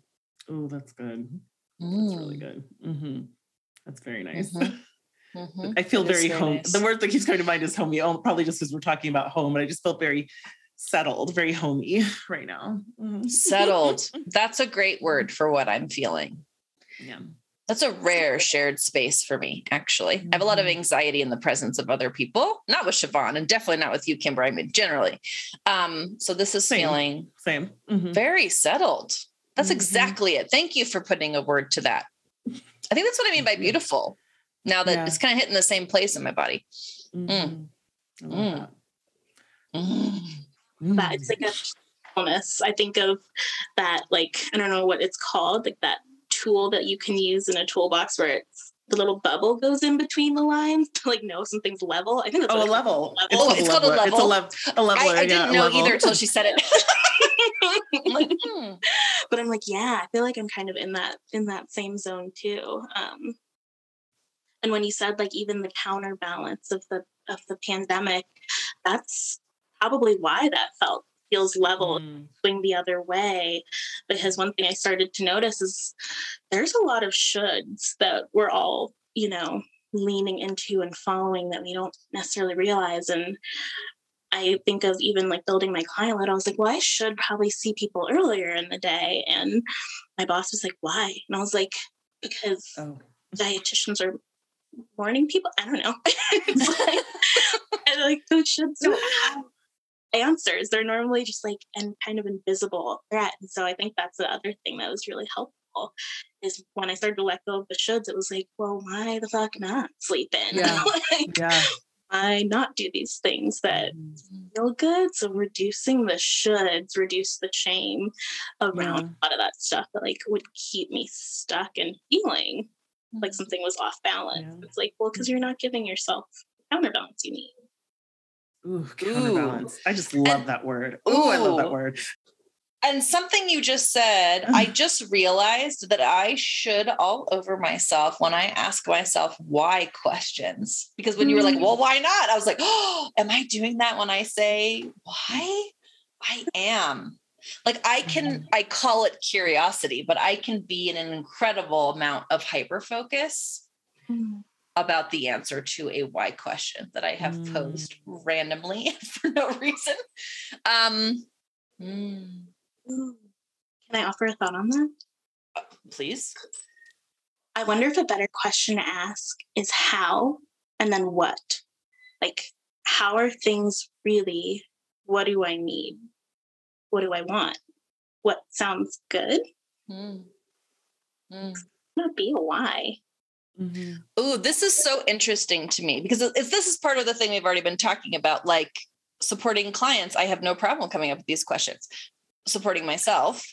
Oh, that's good. That's really mm, good. hmm That's very nice. Mhm. *laughs* mhm. I feel very very home. nice. The word that keeps coming to mind is homey. Oh, probably just because we're talking about home, and I just felt very settled, very homey *laughs* right now. Mhm. Settled. *laughs* That's a great word for what I'm feeling. Yeah. That's a rare shared space for me, actually. I have a lot of Mhm. anxiety in the presence of other people, not with Siobhan and definitely not with you, Kimber. I mean, generally. Um, so this is Same. feeling Same. Mhm. very settled. That's Mhm. exactly it. Thank you for putting a word to that. I think that's what I mean by beautiful. Now that Yeah. it's kind of hitting the same place in my body. Mhm. I Mm. that. Mm. that it's like a bonus. I think of that, like, I don't know what it's called, like that tool that you can use in a toolbox where it's the little bubble goes in between the lines *laughs* to like know something's level. I think that's Oh, a what it's level. It's called a leveler. It's a, level? lev- a leveler. I, I didn't a know level. either until she said it. *laughs* *laughs* I'm like, hmm. but I'm like, yeah, I feel like I'm kind of in that in that same zone too. Um, and when you said like even the counterbalance of the of the pandemic, that's probably why that felt feels level Mm. swing the other way because one thing i started to notice is there's a lot of shoulds that we're all you know leaning into and following that we don't necessarily realize and i think of even like building my client lead i was like well i should probably see people earlier in the day and my boss was like why and i was like because Oh. dietitians are warning people i don't know *laughs* *laughs* like, and like those shoulds don't have answers. They're normally just like and kind of invisible threat. And so I think that's the other thing that was really helpful is when I started to let go of the shoulds, it was like, well, why the fuck not sleep in? Yeah. *laughs* like, Yeah. why not do these things that Mhm. feel good? So reducing the shoulds, reduce the shame around Yeah. a lot of that stuff that like would keep me stuck and feeling like something was off balance. Yeah. It's like, well, because you're not giving yourself the counterbalance you need. Ooh, counterbalance. I just love and, that word. Ooh, I love that word. And something you just said, I just realized that I should all over myself when I ask myself why questions. Because when you were like, mm. well, why not? I was like, oh, am I doing that when I say why? I am. Like I can, mm-hmm. I call it curiosity, but I can be in an incredible amount of hyper focus mm. About the answer to a why question that I have mm. posed randomly *laughs* for no reason. Um, mm. Can I offer a thought on that? Uh, please. I wonder if a better question to ask is how and then what? Like, how are things really? What do I need? What do I want? What sounds good? Mm. Mm. Not be a why. Mm-hmm. Oh, this is so interesting to me because this is part of the thing we've already been talking about, like supporting clients, I have no problem coming up with these questions. Supporting myself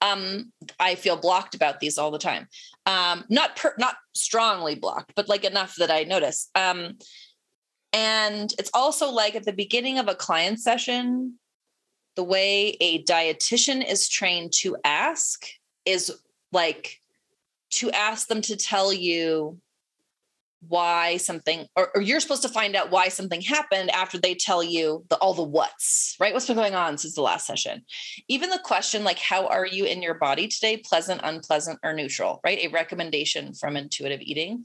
um, i feel blocked about these all the time. Um, not per, not strongly blocked but like enough that i notice. Um, and it's also like at the beginning of a client session the way a dietitian is trained to ask is like to ask them to tell you why something or, or, you're supposed to find out why something happened after they tell you the all the what's right? What's been going on since the last session? Even the question like how are you in your body today? Pleasant unpleasant or neutral right? A recommendation from intuitive eating.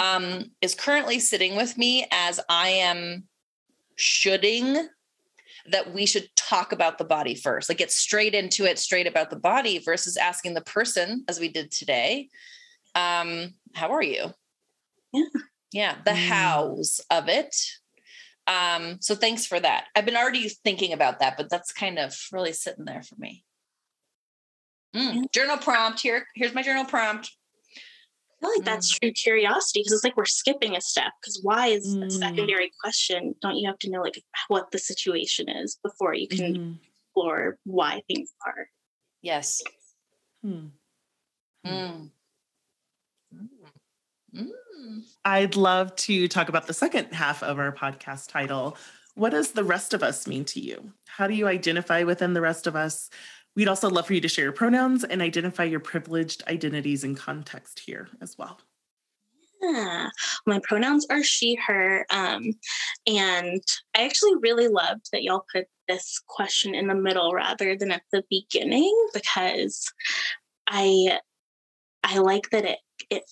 Um, is currently sitting with me as i am shoulding that we should talk about the body first like get straight into it straight about the body versus asking the person as we did today um, how are you yeah. Yeah. The mm. hows of it. Um, so thanks for that. I've been already thinking about that, but that's kind of really sitting there for me. Mm. Yeah. Journal prompt here. Here's my journal prompt. I feel like that's mm. true curiosity because it's like we're skipping a step because why is mm. a secondary question? Don't you have to know like what the situation is before you can mm. explore why things are? Yes. Hmm. Mm. I'd love to talk about the second half of our podcast title. What does the rest of us mean to you? How do you identify within the rest of us? We'd also love for you to share your pronouns and identify your privileged identities and context here as well. Yeah, my pronouns are she, her. Um, and I actually really loved that y'all put this question in the middle rather than at the beginning because I I like that it it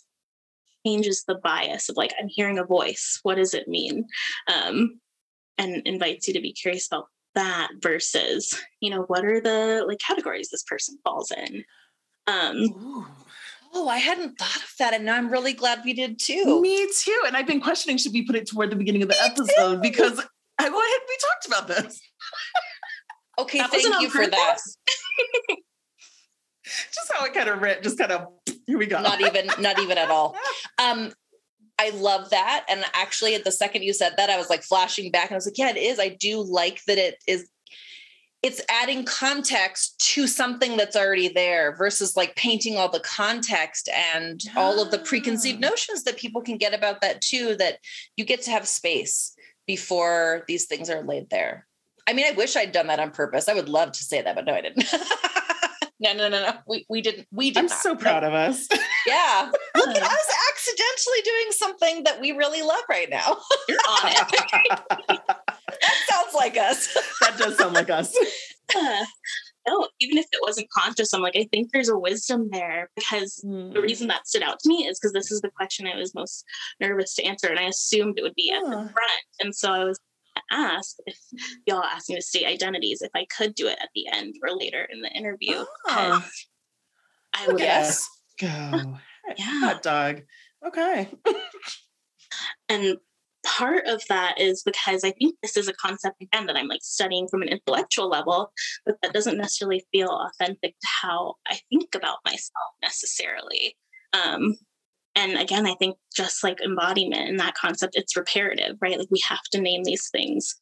changes the bias of like i'm hearing a voice what does it mean um, and invites you to be curious about that versus you know what are the like categories this person falls in um Oh, I hadn't thought of that. And now I'm really glad we did too. Me too. And I've been questioning should we put it toward the beginning of the Me episode too. because I go ahead, and we talked about this. *laughs* okay, that thank you for that. *laughs* just how it kind of read, just kind of here we go. Not even, not even at all. *laughs* Um, I love that. And actually, at the second you said that, I was like flashing back and I was like, yeah, it is. I do like that it is it's adding context to something that's already there versus like painting all the context and all of the preconceived notions that people can get about that too that you get to have space before these things are laid there i mean i wish i'd done that on purpose i would love to say that but no i didn't *laughs* no, no, no, no. We we didn't. We did. I'm not. so proud of us. Yeah. *laughs* Look at us accidentally doing something that we really love right now. You're on it. *laughs* that sounds like us. that does sound like us. Uh, *laughs* *laughs* no, even if it wasn't conscious, I'm like, I think there's a wisdom there because mm. the reason that stood out to me is because this is the question I was most nervous to answer. And I assumed it would be at the front. And so I was ask if y'all asked me to state identities if I could do it at the end or later in the interview. Oh. I would yes. Go. Yeah. Hot dog. Okay. *laughs* and part of that is because I think this is a concept again that I'm like studying from an intellectual level, but that doesn't necessarily feel authentic to how I think about myself necessarily. Um, and again i think just like embodiment and that concept it's reparative right like we have to name these things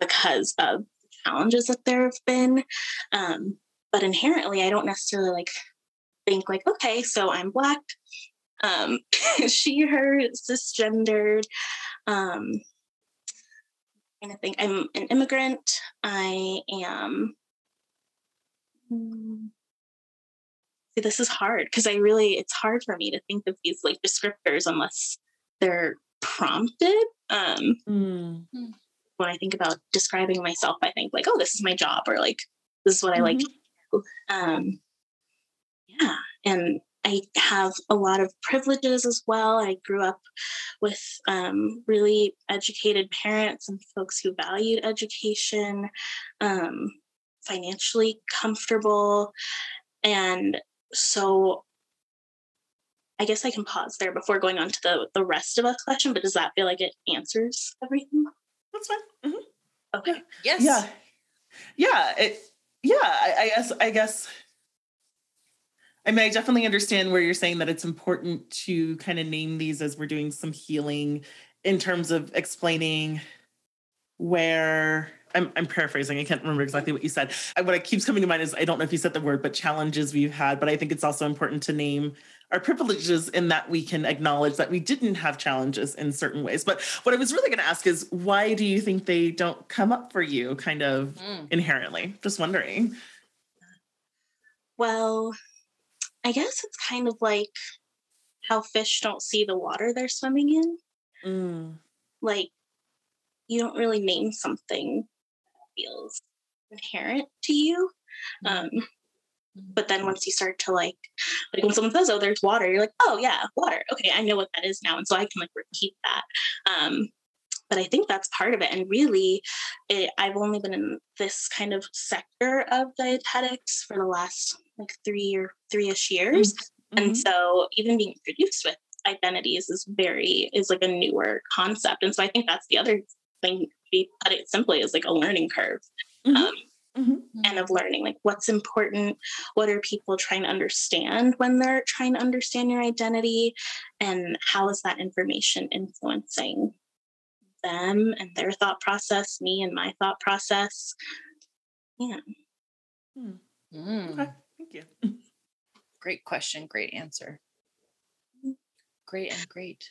because of challenges that there have been um, but inherently i don't necessarily like think like okay so i'm black um, *laughs* she her cisgendered um, to think. I'm an immigrant. I am. See, this is hard because I really, it's hard for me to think of these like descriptors unless they're prompted. Um, Mm. when I think about describing myself, I think like, oh, this is my job, or like, this is what I like. Um, yeah. And I have a lot of privileges as well. I grew up with um, really educated parents and folks who valued education, um, financially comfortable. And so I guess I can pause there before going on to the, the rest of the question, but does that feel like it answers everything? That's fine. Mhm. Okay. Yes. Yeah. Yeah. It, yeah. I, I guess, I guess, I mean, I definitely understand where you're saying that it's important to kind of name these as we're doing some healing in terms of explaining where I'm, I'm paraphrasing. I can't remember exactly what you said. I, what keeps coming to mind is I don't know if you said the word, but challenges we've had. But I think it's also important to name our privileges in that we can acknowledge that we didn't have challenges in certain ways. But what I was really going to ask is why do you think they don't come up for you kind of Mm. inherently? Just wondering. Well, I guess it's kind of like how fish don't see the water they're swimming in. Mm. Like, you don't really name something that feels inherent to you. Um, but then once you start to like, like when someone says, "Oh, there's water," you're like, "Oh yeah, water. Okay, I know what that is now," and so I can like repeat that. Um, but I think that's part of it. And really, it, I've only been in this kind of sector of dietetics for the last like three or three-ish years. And Mhm. so even being introduced with identities is very is like a newer concept. And so I think that's the other thing we put it simply is like a learning curve. Mhm. Um, Mhm. and of learning like what's important, what are people trying to understand when they're trying to understand your identity, and how is that information influencing them and their thought process, me and my thought process. Yeah. Mm. Okay. Thank you. Great question. Great answer. Great and great.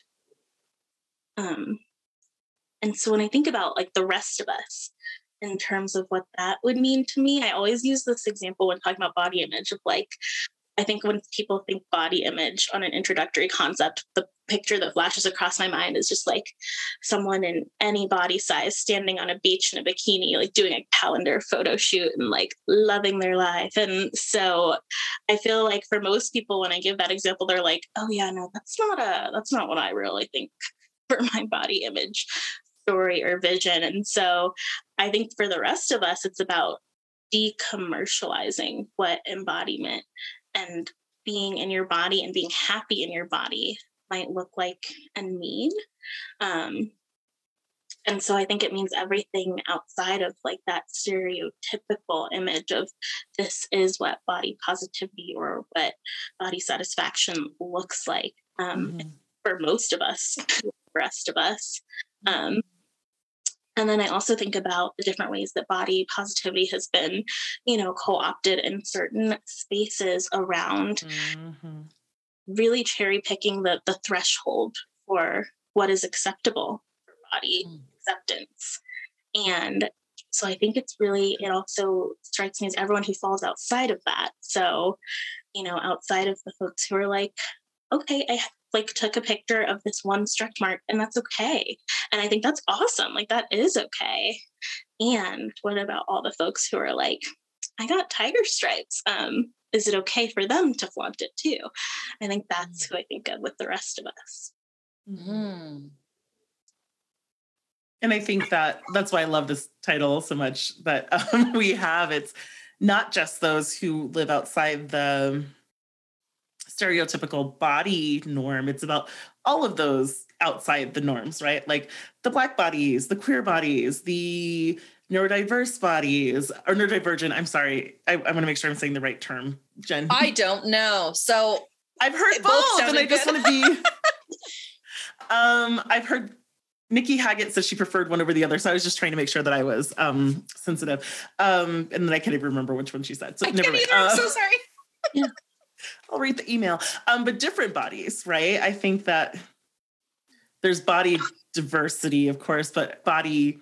Um, and so when I think about like the rest of us in terms of what that would mean to me, I always use this example when talking about body image of like, I think when people think body image on an introductory concept, the picture that flashes across my mind is just like someone in any body size standing on a beach in a bikini, like doing a calendar photo shoot and like loving their life. And so I feel like for most people, when I give that example, they're like, oh yeah, no, that's not a, that's not what I really think *laughs* for my body image story or vision. And so I think for the rest of us, it's about decommercializing what embodiment and being in your body and being happy in your body might look like and mean. Um, and so I think it means everything outside of like that stereotypical image of this is what body positivity or what body satisfaction looks like. Um, Mhm. for most of us, the rest of us. Um, and then I also think about the different ways that body positivity has been, you know, co-opted in certain spaces around Mhm. really cherry picking the the threshold for what is acceptable for body Mm. acceptance. And so I think it's really it also strikes me as everyone who falls outside of that. So, you know, outside of the folks who are like, okay, I like took a picture of this one stretch mark and that's okay. And I think that's awesome. Like that is okay. And what about all the folks who are like, I got tiger stripes. Um, is it okay for them to flaunt it too? I think that's who I think of with the rest of us. Mm. And I think that that's why I love this title so much that *laughs* um, we have. It's not just those who live outside the stereotypical body norm, it's about all of those outside the norms, right? Like the Black bodies, the queer bodies, the neurodiverse bodies, or neurodivergent. I'm sorry. I, I want to make sure I'm saying the right term, Jen. I don't know. So I've heard They both both, and sounded I just want to be. *laughs* um, I've heard Nikki Haggett said she preferred one over the other, so I was just trying to make sure that I was um sensitive. Um, and then I can't even remember which one she said. So I never can't mind. either. I'm Uh, so sorry. I'll read the email. Um, but different bodies, right? I think that there's body diversity, of course, but body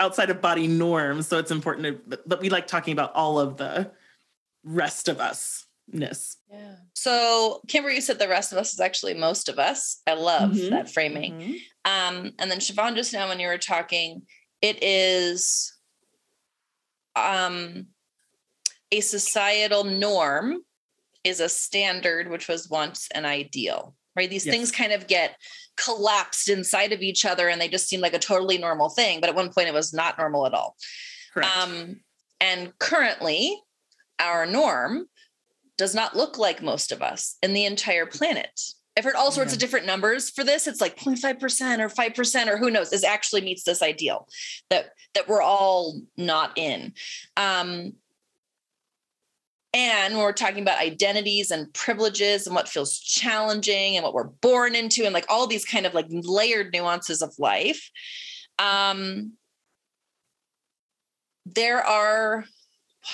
outside of body norms. So it's important to, but, we like talking about all of the rest of us ness. Yeah. So, Kimber, you said the rest of us is actually most of us. I love Mhm. that framing. Mhm. Um, and then Siobhan, just now when you were talking, it is um, a societal norm is a standard which was once an ideal, right? These Yes. things kind of get collapsed inside of each other and they just seem like a totally normal thing. But at one point it was not normal at all. Correct. Um, and currently, our norm does not look like most of us in the entire planet. I've heard all sorts Yeah. of different numbers for this. It's like 0.5% or 5% or who knows, is actually meets this ideal that that we're all not in. Um, and when we're talking about identities and privileges and what feels challenging and what we're born into and like all these kind of like layered nuances of life, um, there are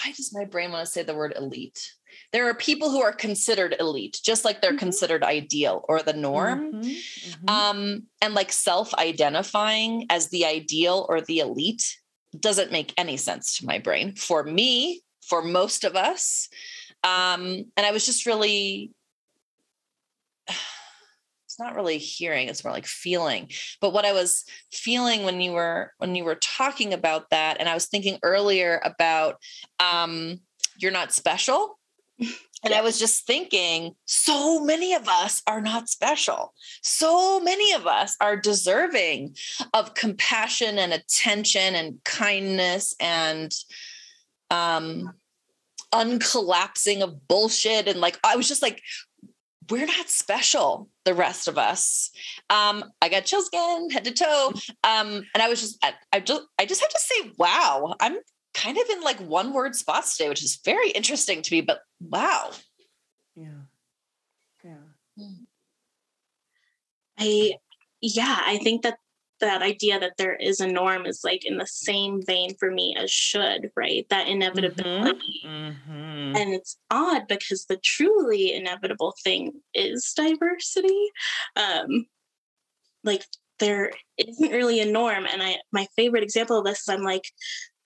why does my brain want to say the word elite there are people who are considered elite just like they're Mhm. considered ideal or the norm Mhm. Mhm. um and like self-identifying as the ideal or the elite doesn't make any sense to my brain for me for most of us um and i was just really *sighs* it's not really hearing it's more like feeling. But what i was feeling when you were when you were talking about that and i was thinking earlier about um you're not special. And i was just thinking so many of us are not special. So many of us are deserving of compassion and attention and kindness and um uncollapsing of bullshit and like i was just like we're not special the rest of us um i got chills again head to toe um and i was just I, I just i just have to say wow i'm kind of in like one word spots today which is very interesting to me but wow yeah. Yeah. I yeah, I think that that idea that there is a norm is like in the same vein for me as should, right? That inevitability. Mhm. And it's odd because the truly inevitable thing is diversity. Um like there isn't really a norm. And I my favorite example of this is I'm like,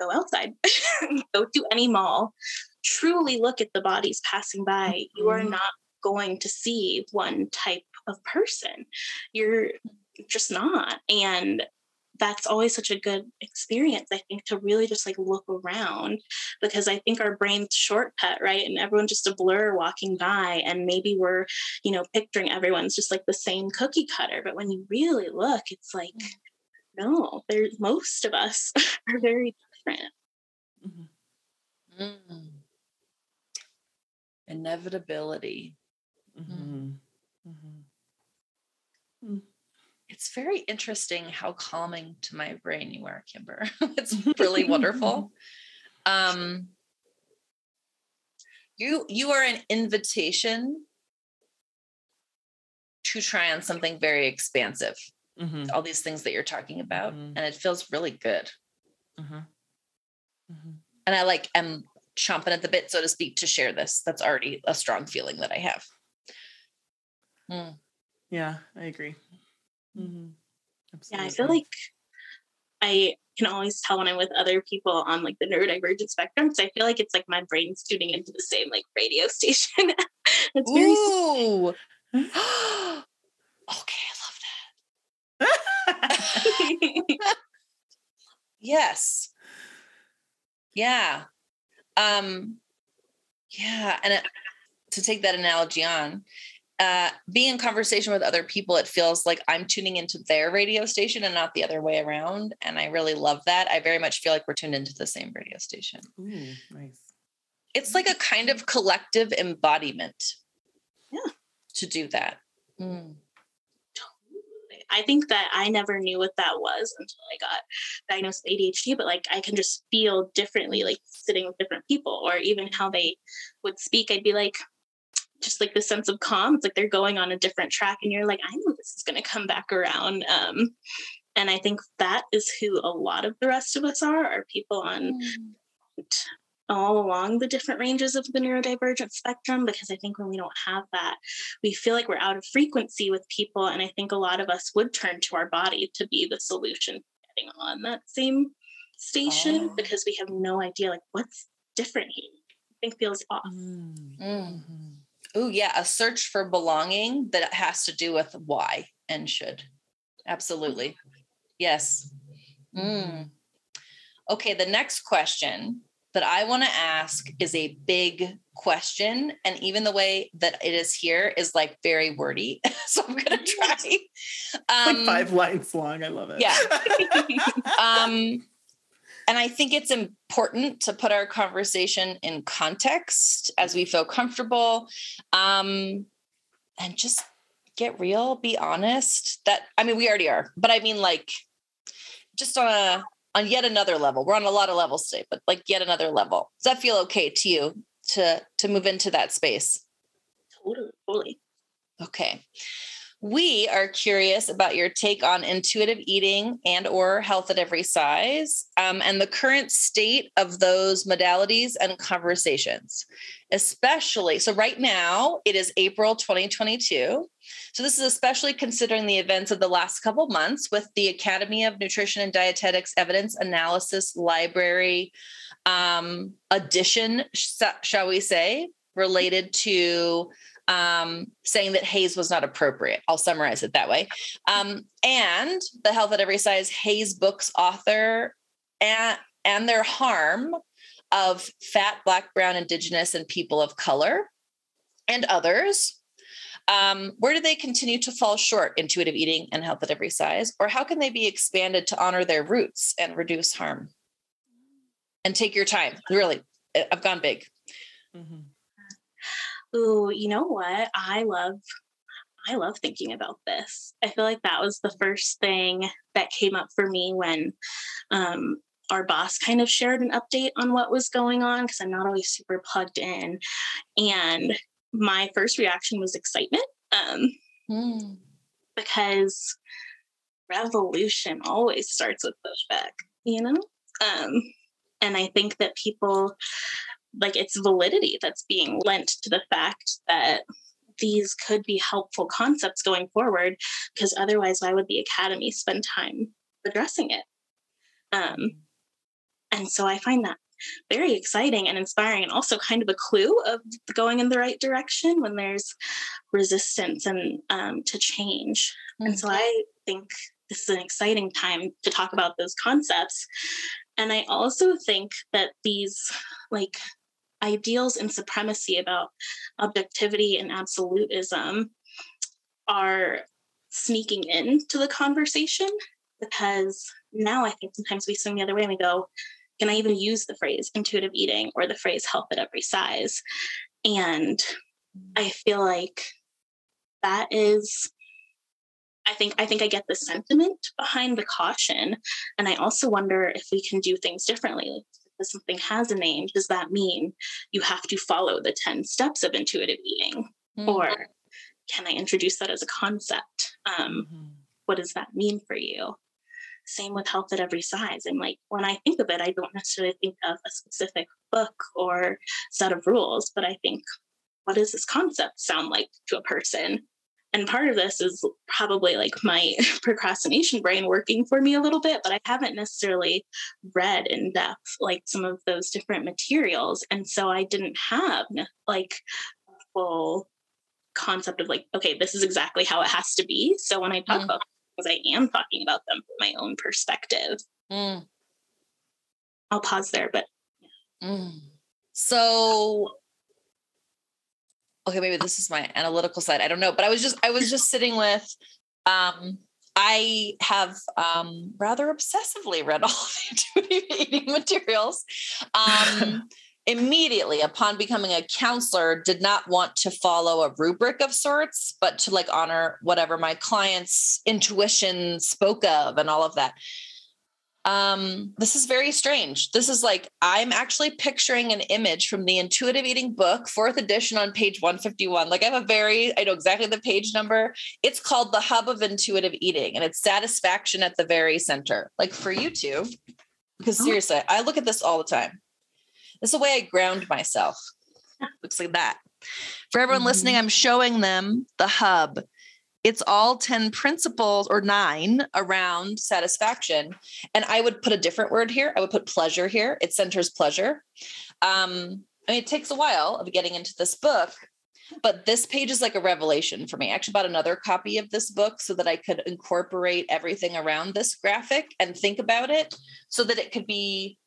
go outside, *laughs* go to any mall, truly look at the bodies passing by. You are Mhm. not going to see one type of person. You're just not. And that's always such a good experience, I think, to really just like look around because I think our brain's shortcut, right? And everyone's just a blur walking by. And maybe we're, you know, picturing everyone's just like the same cookie cutter. But when you really look, it's like, no, there's most of us *laughs* are very different. Mm-hmm. Mm. inevitability Mm-hmm. Mhm. It's very interesting how calming to my brain you are kimber *laughs* it's really wonderful *laughs* um you you are an invitation to try on something very expansive Mhm. all these things that you're talking about Mhm. and it feels really good Mhm. Mhm. and i like am chomping at the bit so to speak to share this that's already a strong feeling that i have Mm. Yeah, I agree. Mhm. Yeah, I feel like I can always tell when I'm with other people on like the neurodivergent spectrum because I feel like it's like my brain's tuning into the same like radio *laughs* station. it's very Ooh. *gasps* okay, I love that. *laughs* Yes. Yeah. Um yeah, and it, to take that analogy on, uh being in conversation with other people it feels like I'm tuning into their radio station and not the other way around and I really love that. I very much feel like we're tuned into the same radio station. Ooh, nice. It's like a kind of collective embodiment. Yeah. To do that. Mm. I think that I never knew what that was until I got diagnosed with ADHD, but like I can just feel differently, like sitting with different people, or even how they would speak. I'd be like, just like the sense of calm. It's like they're going on a different track, and you're like, I know this is going to come back around. Um, and I think that is who a lot of the rest of us are, are people on all along the different ranges of the neurodivergent spectrum because I think when we don't have that, we feel like we're out of frequency with people. And I think a lot of us would turn to our body to be the solution getting on that same station Oh. because we have no idea like what's different here. I think feels off. Mm. Mm. Oh, yeah. A search for belonging that has to do with why and should. Absolutely. Yes. Mm. Okay. The next question that I want to ask is a big question. And even the way that it is here is like very wordy. *laughs* so I'm going to try. like Um, five lines long. I love it. yeah. *laughs* um, and I think it's important to put our conversation in context as we feel comfortable, um, and just get real, be honest. That I mean, we already are, but I mean, like, just on a on yet another level. We're on a lot of levels today, but like yet another level. Does that feel okay to you to to move into that space? totally, totally. Okay. We are curious about your take on intuitive eating and or health at every size um, and the current state of those modalities and conversations, especially. So right now it is April 2022. So this is especially considering the events of the last couple months with the Academy of Nutrition and Dietetics Evidence Analysis Library um, addition, shall we say, related to um, saying that HAES was not appropriate. I'll summarize it that way. Um, and the Health at Every Size HAES books author and, and their harm of fat, black, brown, indigenous, and people of color and others. Um, where do they continue to fall short, intuitive eating and health at every size? Or how can they be expanded to honor their roots and reduce harm? And take your time. Really, I've gone big. Mhm. Ooh, you know what? I love I love thinking about this. I feel like that was the first thing that came up for me when um, our boss kind of shared an update on what was going on because I'm not always super plugged in. And my first reaction was excitement um, Hmm. because revolution always starts with pushback, you know? Um, and I think that people like it's validity that's being lent to the fact that these could be helpful concepts going forward because otherwise why would the academy spend time addressing it? Um, and so i find that very exciting and inspiring and also kind of a clue of going in the right direction when there's resistance and um, to change. And so i think this is an exciting time to talk about those concepts. And i also think that these like ideals and supremacy about objectivity and absolutism are sneaking into the conversation because now I think sometimes we swing the other way and we go, can I even use the phrase intuitive eating or the phrase health at every size? And I feel like that is I think I think I get the sentiment behind the caution. And I also wonder if we can do things differently because something has a name, does that mean you have to follow the 10 steps of intuitive eating? Hmm. Or can I introduce that as a concept? Um, Mhm. what does that mean for you? Same with health at every size. I'm like, when I think of it, I don't necessarily think of a specific book or set of rules, but I think, what does this concept sound like to a person? And part of this is probably like my *laughs* procrastination brain working for me a little bit, but I haven't necessarily read in depth like some of those different materials. And so I didn't have like a full concept of like, okay, this is exactly how it has to be. So when I talk Mm. about things, I am talking about them from my own perspective. Mm, I'll pause there, but mm. So, okay, maybe this is my analytical side. I don't know, but I was just I was just sitting with. Um, I have um, rather obsessively read all the intuitive eating materials. Um, *laughs* immediately upon becoming a counselor, did not want to follow a rubric of sorts, but to like honor whatever my client's intuition spoke of and all of that. Um, this is very strange. This is like I'm actually picturing an image from the intuitive eating book, fourth edition on page 151. Like I have a very, I know exactly the page number. It's called The Hub of Intuitive Eating, and it's satisfaction at the very center. Like for you two, because Oh. seriously, I look at this all the time. This is the way I ground myself. Looks like that. For everyone listening, I'm showing them the hub. It's all 10 principles or nine around satisfaction. And I would put a different word here. I would put pleasure here. It centers pleasure. Um, I mean, it takes a while of getting into this book, but this page is like a revelation for me. I actually bought another copy of this book so that I could incorporate everything around this graphic and think about it so that it could be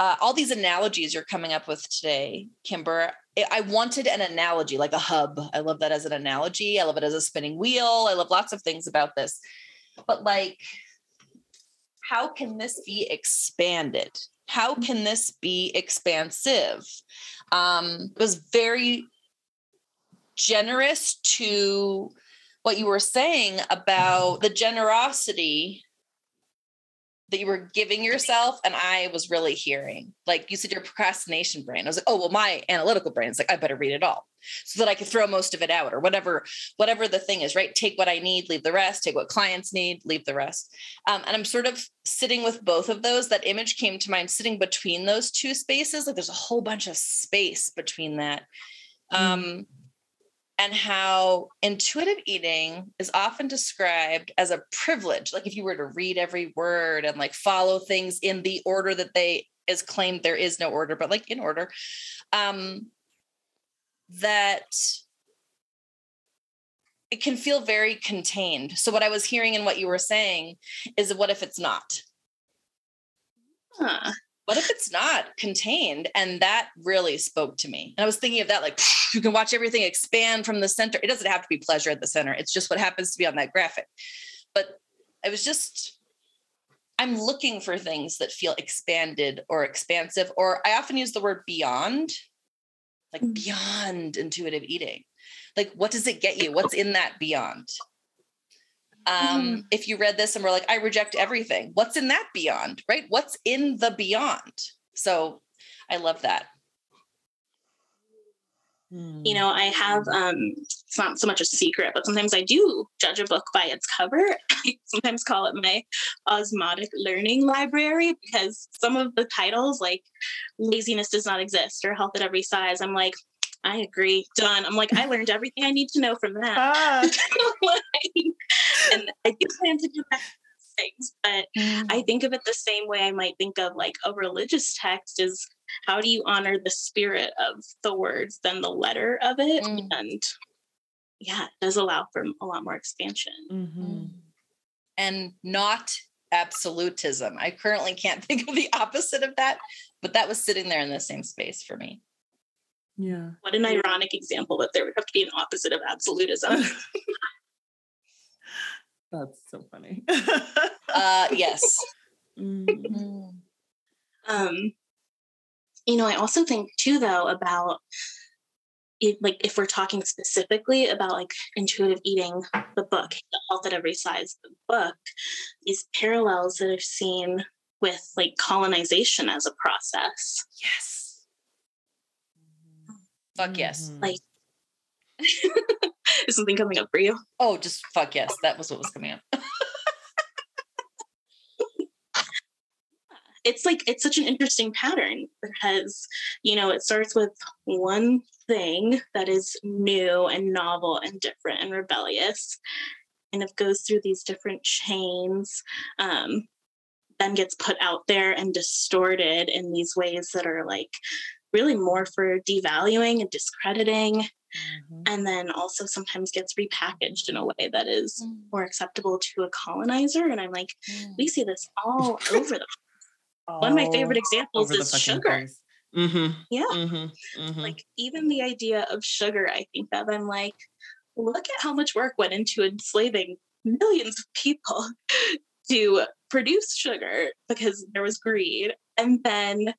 uh, all these analogies you're coming up with today, Kimber. I wanted an analogy, like a hub. I love that as an analogy. I love it as a spinning wheel. I love lots of things about this. But like, how can this be expanded? How can this be expansive? Um, it was very generous to what you were saying about the generosity that you were giving yourself and i was really hearing like you said your procrastination brain. I was like oh well my analytical brain is like i better read it all so that i could throw most of it out or whatever whatever the thing is right? Take what i need leave the rest. Take what clients need leave the rest. Um, and i'm sort of sitting with both of those. That image came to mind sitting between those two spaces. Like there's a whole bunch of space between that. Um, and how intuitive eating is often described as a privilege like if you were to read every word and like follow things in the order that they is claimed there is no order but like in order um that it can feel very contained so what i was hearing and what you were saying is what if it's not Huh. What if it's not contained? And that really spoke to me. And i was thinking of that like *laughs* you can watch everything expand from the center. It doesn't have to be pleasure at the center. It's just what happens to be on that graphic. But i was just i'm looking for things that feel expanded or expansive or i often use the word beyond like Mm. beyond intuitive eating. Like what does it get you? What's in that beyond um if you read this and we're like i reject everything what's in that beyond right? What's in the beyond? So i love that. You know i have um it's not so much a secret but sometimes i do judge a book by its cover. *laughs* I sometimes call it my osmotic learning library because some of the titles like laziness does not exist or health at every size i'm like i agree done. I'm like i learned everything i need to know from that. Ah, *laughs* and i do plan to do that things but I think of it the same way I might think of like a religious text is how do you honor the spirit of the words than the letter of it? Mm. And yeah, it does allow for a lot more expansion. mhm. and not absolutism i currently can't *laughs* think of the opposite of that but that was sitting there in the same space for me Yeah. What an ironic example that there would have to be an opposite of absolutism. *laughs* That's so funny. uh *laughs* yes Mm. um, you know, I also think too, though, about it, like if we're talking specifically about like intuitive eating, the book, the health at every size, the book, these parallels that I've seen with like colonization as a process. yes fuck yes Mhm. Like, *laughs* is something coming up for you? oh just fuck yes. That was what was coming up. *laughs* It's like it's such an interesting pattern because you know it starts with one thing that is new and novel and different and rebellious and it goes through these different chains um, then gets put out there and distorted in these ways that are like really more for devaluing and discrediting Mhm. and then also sometimes gets repackaged in a way that is Mm. more acceptable to a colonizer and i'm like we see this all *laughs* over the one of my favorite examples is sugar. Mhm. Yeah. Mhm. Mhm. Like even the idea of sugar, I think that I'm like, look at how much work went into enslaving millions of people *laughs* to produce sugar because there was greed. And then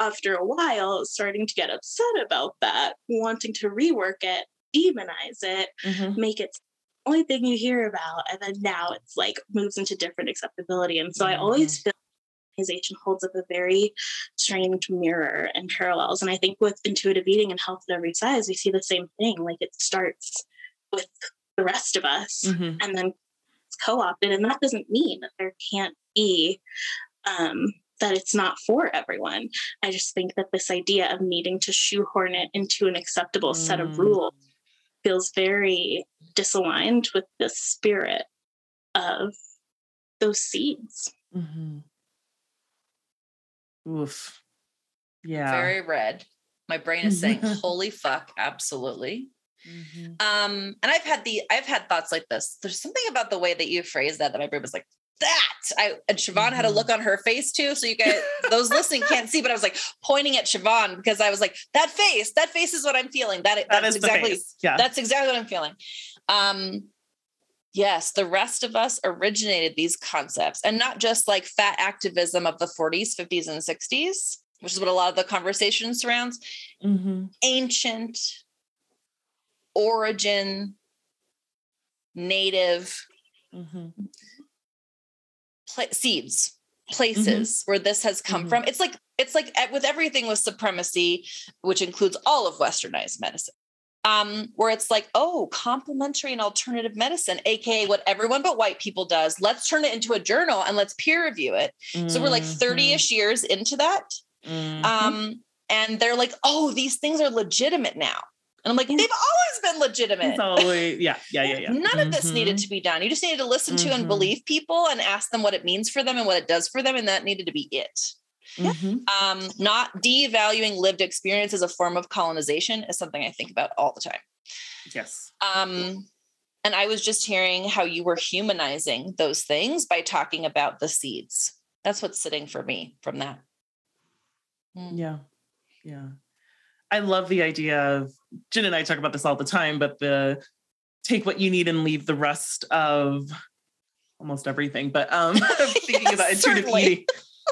after a while, starting to get upset about that, wanting to rework it, demonize it, Mhm. make it the only thing you hear about. And then now it's like moves into different acceptability. And so I always feel organization holds up a very strange mirror and parallels. And I think with intuitive eating and health at every size, we see the same thing. Like it starts with the rest of us Mhm. and then it's co-opted. And that doesn't mean that there can't be um, that it's not for everyone. I just think that this idea of needing to shoehorn it into an acceptable set of Mm. rules feels very disaligned with the spirit of those seeds. Mm-hmm. Oof. Yeah. Very red. My brain is saying, *laughs* holy fuck, absolutely. Mm-hmm. Um, and I've had the I've had thoughts like this. There's something about the way that you phrase that that my brain was like, that. I and Siobhan mm-hmm. had a look on her face too. So you guys, *laughs* those listening can't see, but I was like pointing at Siobhan because I was like, that face, that face is what I'm feeling. That, that that's exactly, yeah. that's exactly what I'm feeling. Um, yes, the rest of us originated these concepts and not just like fat activism of the 40s, 50s, and 60s, which is what a lot of the conversation surrounds. Mm-hmm. Ancient origin, native. Mm-hmm pla- seeds places mm-hmm. where this has come mm-hmm. from it's like it's like with everything with supremacy which includes all of westernized medicine um, where it's like, oh, complementary and alternative medicine, aka what everyone but white people does. Let's turn it into a journal and let's peer review it. Mm-hmm. So we're like 30-ish mm-hmm. years into that. Mm-hmm. Um, and they're like, oh, these things are legitimate now. And I'm like, they've always been legitimate. It's always, yeah, yeah, yeah, yeah. None mm-hmm. of this needed mm-hmm. to be done. You just needed to listen mm-hmm. to and mm-hmm. believe people and ask them what it means for them and what it does for them. And that needed to be it. Mm-hmm. Um, not devaluing lived experience as a form of colonization is something I think about all the time. Yes. Um, and I was just hearing how you were humanizing those things by talking about the seeds. That's what's sitting for me from that. Mm. Yeah. Yeah. I love the idea of Jen and I talk about this all the time, but the take what you need and leave the rest of almost everything. But um *laughs* *laughs* thinking yes, about intuitive certainly. eating,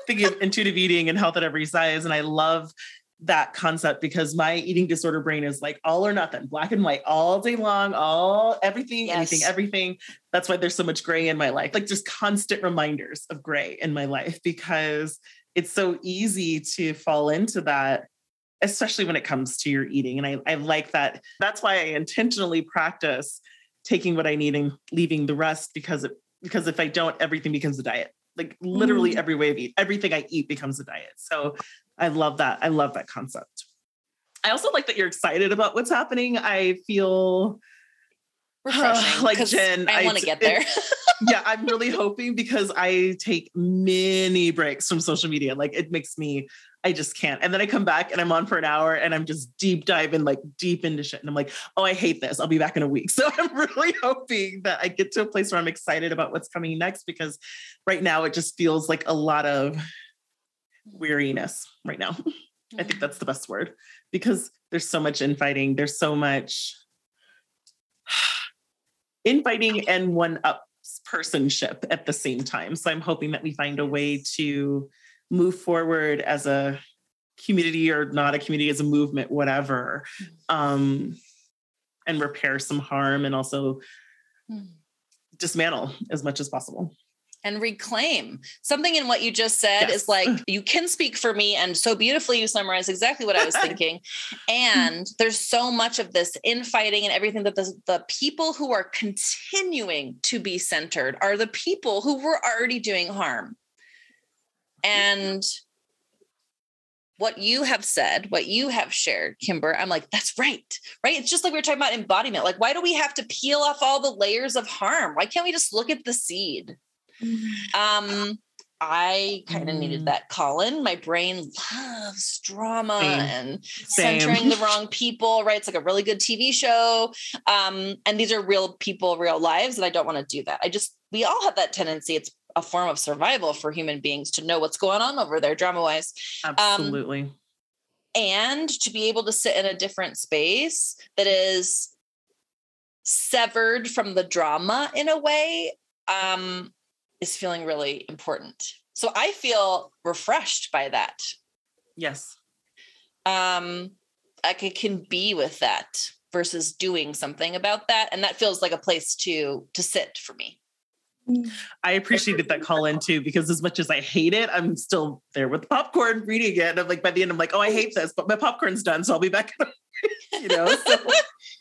thinking of intuitive eating and health at every size. And I love that concept because my eating disorder brain is like all or nothing, black and white all day long, all everything, yes. anything, everything. That's why there's so much gray in my life. Like just constant reminders of gray in my life because it's so easy to fall into that especially when it comes to your eating. And I, I like that. That's why I intentionally practice taking what I need and leaving the rest because it, because if I don't, everything becomes a diet. Like literally mm. every way of eat, everything I eat becomes a diet. So I love that. I love that concept. I also like that you're excited about what's happening. I feel *sighs* refreshing. like Jen, I, I want to get there. *laughs* yeah, I'm really hoping because I take many breaks from social media. Like it makes me I just can't. And then I come back and I'm on for an hour and I'm just deep diving like deep into shit. And I'm like, oh, I hate this. I'll be back in a week. *laughs* So I'm really hoping that I get to a place where I'm excited about what's coming next because right now it just feels like a lot of weariness right now. *laughs* I think mm-hmm. that's the best word because there's so much infighting. There's so much *sighs* infighting and one up personship at the same time. So I'm hoping that we find a way to move forward as a community or not a community as a movement whatever um, and repair some harm and also mm. dismantle as much as possible and reclaim something in what you just said yes. is like *sighs* you can speak for me and so beautifully you summarize exactly what i was *laughs* thinking and there's so much of this infighting and everything that the, the people who are continuing to be centered are the people who were already doing harm and what you have said, what you have shared, Kimber, I'm like, that's right, right? It's just like we were talking about embodiment. Like, why do we have to peel off all the layers of harm? Why can't we just look at the seed? Mm. Um, I kind of mm. needed that, call in. My brain loves drama Same. and Same. centering the wrong *laughs* people, right? It's like a really good TV show. Um, and these are real people, real lives, and I don't want to do that. I just, we all have that tendency. It's a form of survival for human beings to know what's going on over there drama wise um, absolutely. um, and to be able to sit in a different space that is severed from the drama in a way um, is feeling really important. So i feel refreshed by that. Yes. Um i can be with that versus doing something about that. And that feels like a place to to sit for me I appreciated that call in too, because as much as I hate it, I'm still there with popcorn reading it. And I'm like, by the end, I'm like, oh, I hate this, but my popcorn's done. So I'll be back, *laughs* you know? So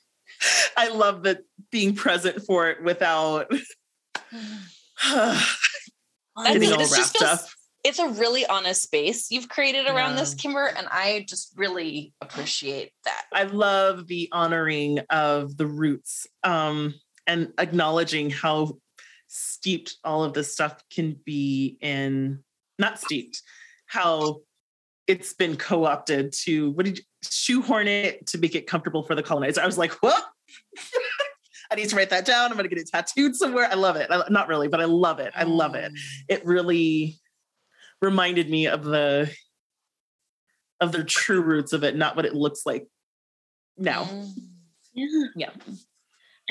*laughs* I love that being present for it without *sighs* getting all wrapped feels, up. It's a really honest space you've created around yeah. this, Kimber. And I just really appreciate that. I love the honoring of the roots. Um, and acknowledging how steeped all of this stuff can be in not steeped how it's been co-opted to what did you shoehorn it to make it comfortable for the colonizer. I was like what *laughs* i need to write that down. I'm going to get it tattooed somewhere. I love it. I, not really but i love it. I love it. Mm. It really reminded me of the of the true roots of it not what it looks like now. Mm. Yeah. yeah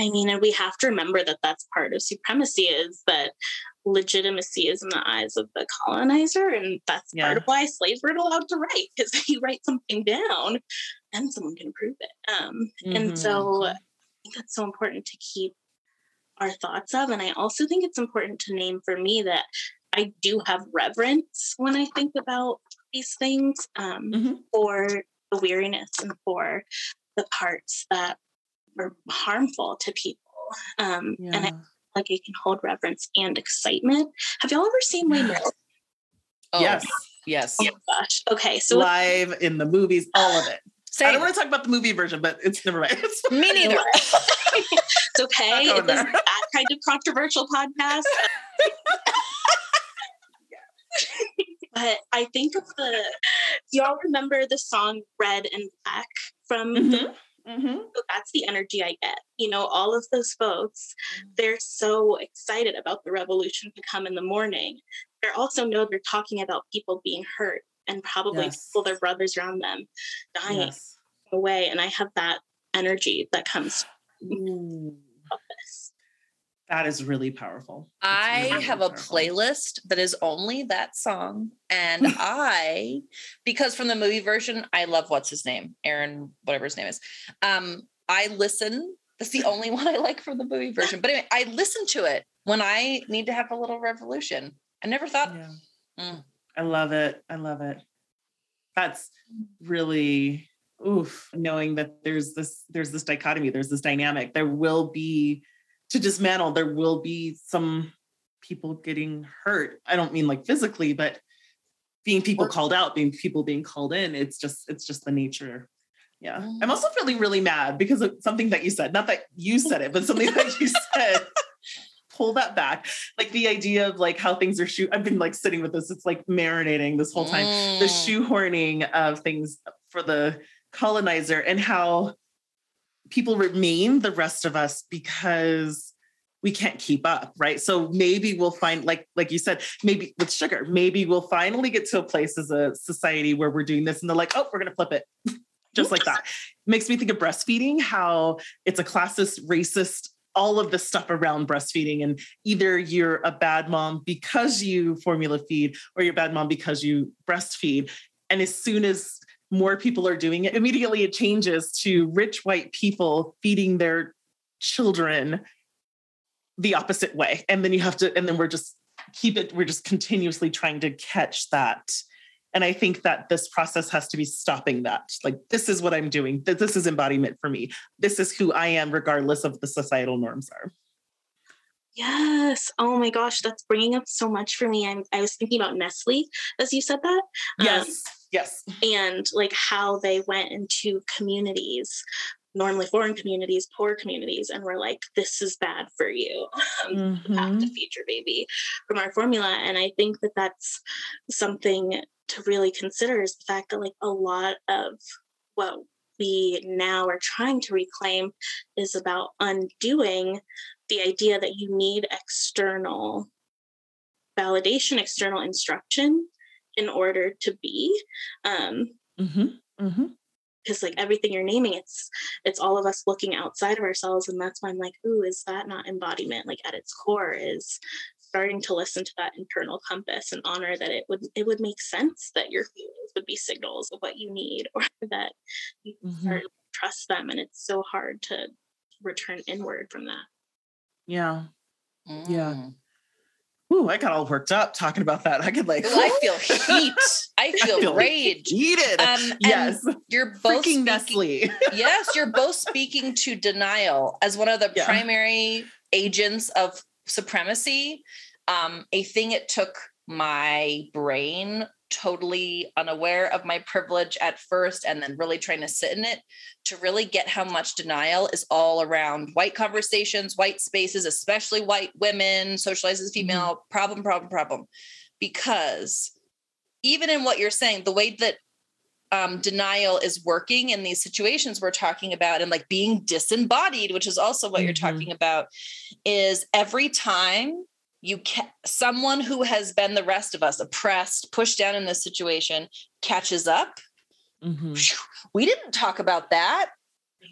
I mean, and we have to remember that that's part of supremacy is that legitimacy is in the eyes of the colonizer. And that's Yeah. part of why slaves weren't allowed to write, because if *laughs* you write something down, then someone can prove it. Um, And Mhm. so I think that's so important to keep our thoughts of. And I also think it's important to name for me that I do have reverence when I think about these things um, Mhm. for the weariness and for the parts that were harmful to people. Um, And I feel like it can hold reverence and excitement. Have y'all ever seen Les Mis? *sighs* Oh, yes Yes. Oh my gosh. Okay. So live in the movies all of it I don't want to talk about the movie version, but it's never mind. *laughs* It's fine. Me neither. *laughs* it's okay. Not going This that kind of controversial podcast. *laughs* but I think of the y'all remember the song Red and Black from the Mhm. Mhm. so that's the energy I get. You know, all of those folks, they're so excited about the revolution to come in the morning. They also know they're talking about people being hurt and probably Yes. people, their brothers around them, dying Yes. away. And I have that energy that comes from this. That is really powerful. That's I really, have really a powerful. playlist that is only that song. And *laughs* I, because from the movie version, I love what's his name? Aaron, whatever his name is. Um, I listen. That's the only *laughs* one I like from the movie version. But anyway, I listen to it when I need to have a little revolution. I never thought, Yeah. Mm. I love it. I love it. That's really oof, knowing that there's this there's this dichotomy, there's this dynamic. There will be to dismantle, there will be some people getting hurt. I don't mean like physically, but being people called out, being people being called in. It's just it's just the nature. Yeah. Mm. I'm also feeling really mad because of something that you said. Not that you *laughs* said it, but something that you said. Pull that back. Like the idea of like how things are shoot. I've been like sitting with this. It's like marinating this whole time. The Mm. shoehorning of things for the colonizer and how people remain the rest of us because we can't keep up right? So maybe we'll find like like you said maybe with sugar maybe we'll finally get to a place as a society where we're doing this and they're like oh we're going to flip it. *laughs* Just like that. Makes me think of breastfeeding how it's a classist racist all of the stuff around breastfeeding and either you're a bad mom because you formula feed or you're a bad mom because you breastfeed. And as soon as more people are doing it immediately it changes to rich white people feeding their children the opposite way. And then you have to and then we're just keep it we're just continuously trying to catch that. And i think that this process has to be stopping that. Like this is what i'm doing. This is embodiment for me. This is who i am regardless of the societal norms are. Yes. Oh my gosh, that's bringing up so much for me. I'm, I was thinking about Nestle as you said that. Um, yes yes and like how they went into communities normally foreign communities poor communities and were like this is bad for you um, *laughs* you have to Mhm. feed your baby from our formula and i think that that's something to really consider is the fact that like a lot of what we now are trying to reclaim is about undoing the idea that you need external validation external instruction in order to be um Mhm. Mhm. because like everything you're naming it's it's all of us looking outside of ourselves and that's why i'm like ooh is that not embodiment like at its core is starting to listen to that internal compass and honor that it would it would make sense that your feelings would be signals of what you need *laughs* or that you can Mhm. start to trust them and it's so hard to return inward from that yeah Yeah. Ooh, I got all worked up talking about that. I could like, I *laughs* feel heat. I feel, feel rage. heated. Um, yes, You're both freaking speaking, Nestle. *laughs* yes, you're both speaking to denial as one of the Yeah. primary agents of supremacy. Um, a thing it took my brain totally unaware of my privilege at first and then really trying to sit in it to really get how much denial is all around white conversations, white spaces, especially white women, socialized as female, mm-hmm. problem, problem, problem. Because even in what you're saying, the way that um, denial is working in these situations we're talking about and like being disembodied which is also what mm-hmm. you're talking about is every time you can someone who has been the rest of us oppressed pushed down in this situation catches up mm-hmm. we didn't talk about that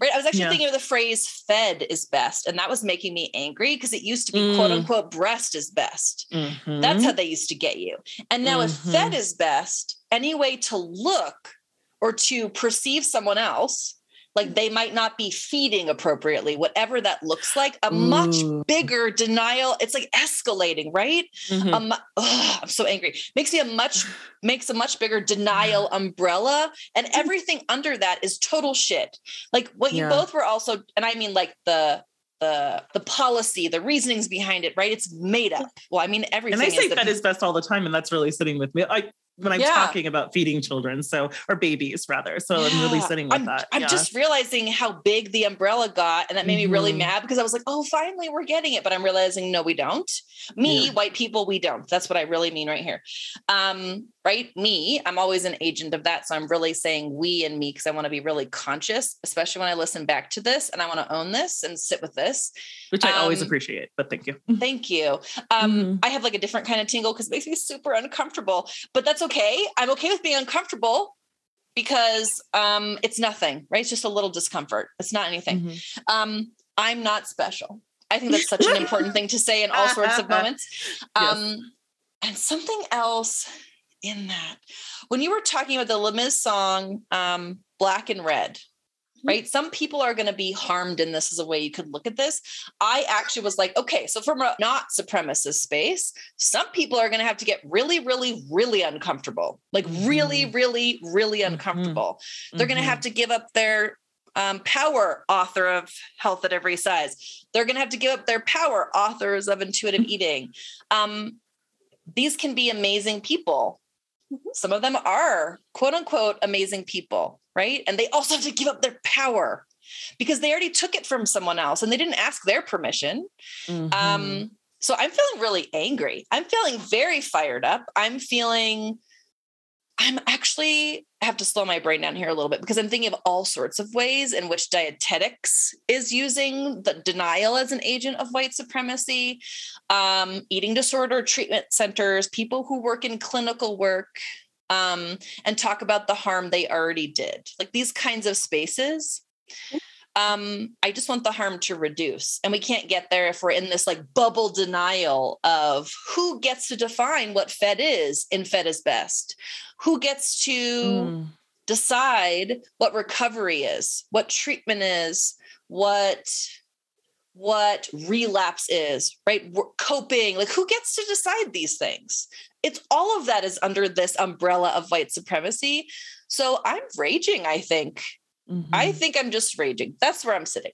right i was actually yeah. thinking of the phrase fed is best and that was making me angry because it used to be mm. quote unquote breast is best mm-hmm. that's how they used to get you and now mm-hmm. if fed is best any way to look or to perceive someone else like they might not be feeding appropriately whatever that looks like a Ooh. much bigger denial it's like escalating right mm-hmm. um, ugh, i'm so angry makes me a much *sighs* makes a much bigger denial umbrella and mm. everything under that is total shit like what you yeah. both were also and i mean like the the the policy, the reasonings behind it, right? It's made up. Well, I mean, everything. And I say that is best all the time, and that's really sitting with me. I when I'm yeah. talking about feeding children, so or babies rather. So yeah. I'm really sitting with I'm, that. I'm yeah. just realizing how big the umbrella got, and that made mm-hmm. me really mm-hmm. mad because I was like, "Oh, finally, we're getting it." But I'm realizing, no, we don't. Me, white people, we don't. That's what I really mean right here. Um, right? Me, I'm always an agent of that, so I'm really saying we and me because I want to be really conscious, especially when I listen back to this, and I want to own this and sit with this, which I um, always appreciate. But thank you. Thank you. Um, mm-hmm. I have like a different kind of tingle because it makes me super uncomfortable, but that's okay. I'm okay with being uncomfortable because um, it's nothing, right? It's just a little discomfort. It's not anything. Mm-hmm. Um, I'm not special. I think that's such an important thing to say in all sorts of *laughs* moments. Um, yes. And something else in that, when you were talking about the Les Mis song, um, Black and Red. Right? Some people are going to be harmed in this as a way you could look at this. I actually was like, okay, so from a not supremacist space, some people are going to have to get really, really, really uncomfortable, like really, mm-hmm. really, really mm-hmm. uncomfortable. Mm-hmm. They're going to have to give up their um, power, author of Health at Every Size. They're going to have to give up their power, authors of Intuitive *laughs* Eating. Um, these can be amazing people. Some of them are quote unquote amazing people right? And they also have to give up their power because they already took it from someone else and they didn't ask their permission. Mm-hmm. Um, so I'm feeling really angry. I'm feeling very fired up. I'm feeling, I'm actually have to slow my brain down here a little bit because I'm thinking of all sorts of ways in which dietetics is using the denial as an agent of white supremacy, um, eating disorder treatment centers, people who work in clinical work, um, and talk about the harm they already did. Like these kinds of spaces. Um, I just want the harm to reduce. And we can't get there if we're in this like bubble denial of who gets to define what Fed is in Fed is best, who gets to mm. decide what recovery is, what treatment is, what what relapse is, right? We're coping, like who gets to decide these things? It's all of that is under this umbrella of white supremacy. So I'm raging, I think. Mm-hmm. I think I'm just raging. That's where I'm sitting.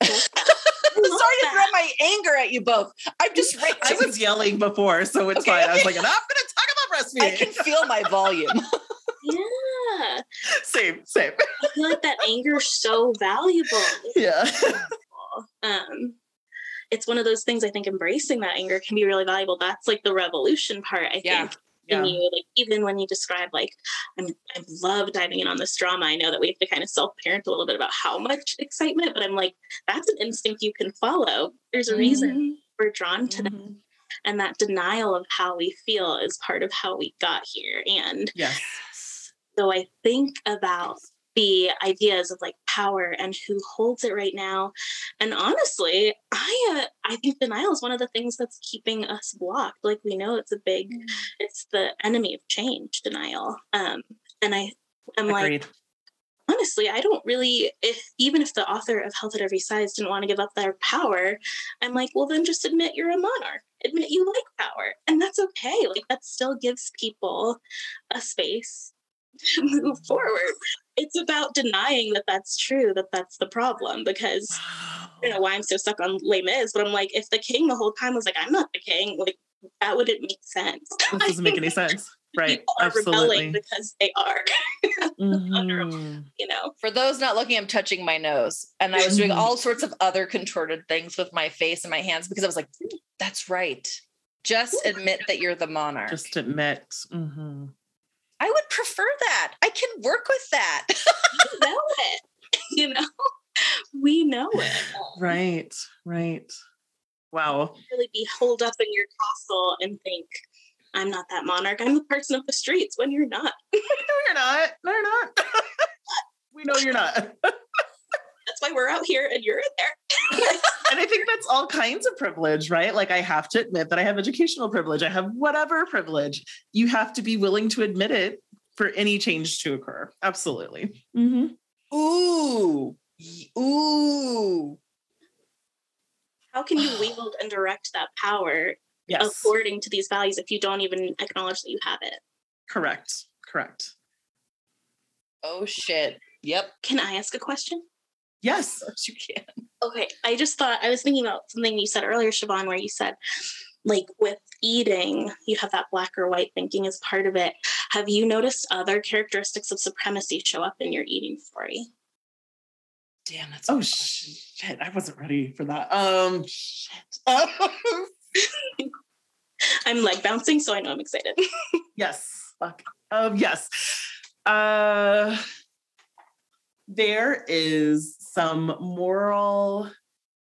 *laughs* Sorry to throw my anger at you both. I'm just raging. I was yelling before, so it's okay, fine. Okay. I was like, I'm going to talk about breastfeeding. I can feel my volume. yeah. *laughs* *laughs* Same, same. I feel like that anger is so valuable. Yeah. Um, it's one of those things I think embracing that anger can be really valuable. That's like the revolution part, I yeah. think. Yeah. In you, like even when you describe like I'm I love diving in on this drama. I know that we have to kind of self-parent a little bit about how much excitement, but I'm like, that's an instinct you can follow. There's a mm-hmm. reason we're drawn to mm-hmm. them. And that denial of how we feel is part of how we got here. And yes. so I think about the ideas of like power and who holds it right now. And honestly i uh, i think denial is one of the things that's keeping us blocked. Like we know it's a big mm. it's the enemy of change denial. Um and i am like honestly i don't really if even if the author of health at every size didn't want to give up their power i'm like well then just admit you're a monarch. Admit you like power. And that's okay. Like that still gives people a space *laughs* move forward it's about denying that that's true, that that's the problem. Because I don't know why I'm so stuck on Les Mis, but I'm like, if the king the whole time was like, I'm not the king, like, that wouldn't make sense. *laughs* This doesn't make any sense. *laughs* Right. are Absolutely. rebelling because they are, Mhm. you know. For those not looking, I'm touching my nose. And I was doing Mhm. all sorts of other contorted things with my face and my hands because I was like, that's right. Just admit that you're the monarch. Just admit. mhm. I would prefer that. I can work with that. We know it. *laughs* You know, we know it. Right. Right. Wow. Really be holed up in your castle and think, I'm not that monarch. I'm the person of the streets when you're not. *laughs* No, you're not. No, you're not. *laughs* we know you're not. That's why we're out here and you're in there. *laughs* and I think that's all kinds of privilege, right? Like I have to admit that I have educational privilege. I have whatever privilege. You have to be willing to admit it for any change to occur. Absolutely. Mm-hmm. Ooh. Ooh. How can you wield and direct that power Yes. according to these values if you don't even acknowledge that you have it? Correct. Correct. Oh shit. Yep. Can I ask a question? Yes. You can. Okay, I just thought I was thinking about something you said earlier, Siobhan, where you said, like with eating, you have that black or white thinking as part of it. Have you noticed other characteristics of supremacy show up in your eating story? Damn, that's a Oh question. shit. I wasn't ready for that. Um shit. *laughs* I'm like bouncing, so I know I'm excited. *laughs* yes. Fuck. Um yes. Uh there is some moral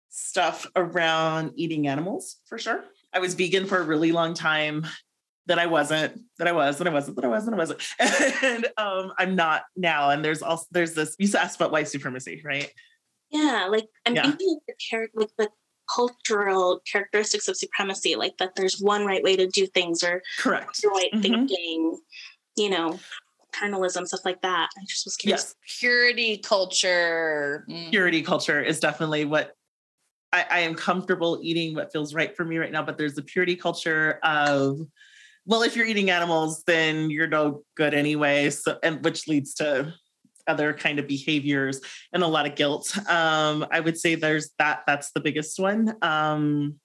stuff around eating animals for sure. I was vegan for a really long time. That I wasn't, that I was, that I wasn't, that I wasn't, I wasn't. *laughs* And um, I'm not now. And there's also there's this, you asked about white supremacy, right? yeah, like I'm Yeah. thinking of the character, like the cultural characteristics of supremacy, like that there's one right way to do things, or Correct. right Mhm. thinking, you know, paternalism, stuff like that. I just was curious. Yes. Purity culture. Mm. Purity culture is definitely what I, I am comfortable eating what feels right for me right now. But there's the purity culture of, well, if you're eating animals, then you're no good anyway. So, and which leads to other kind of behaviors and a lot of guilt. Um, I would say there's that. That's the biggest one. Um,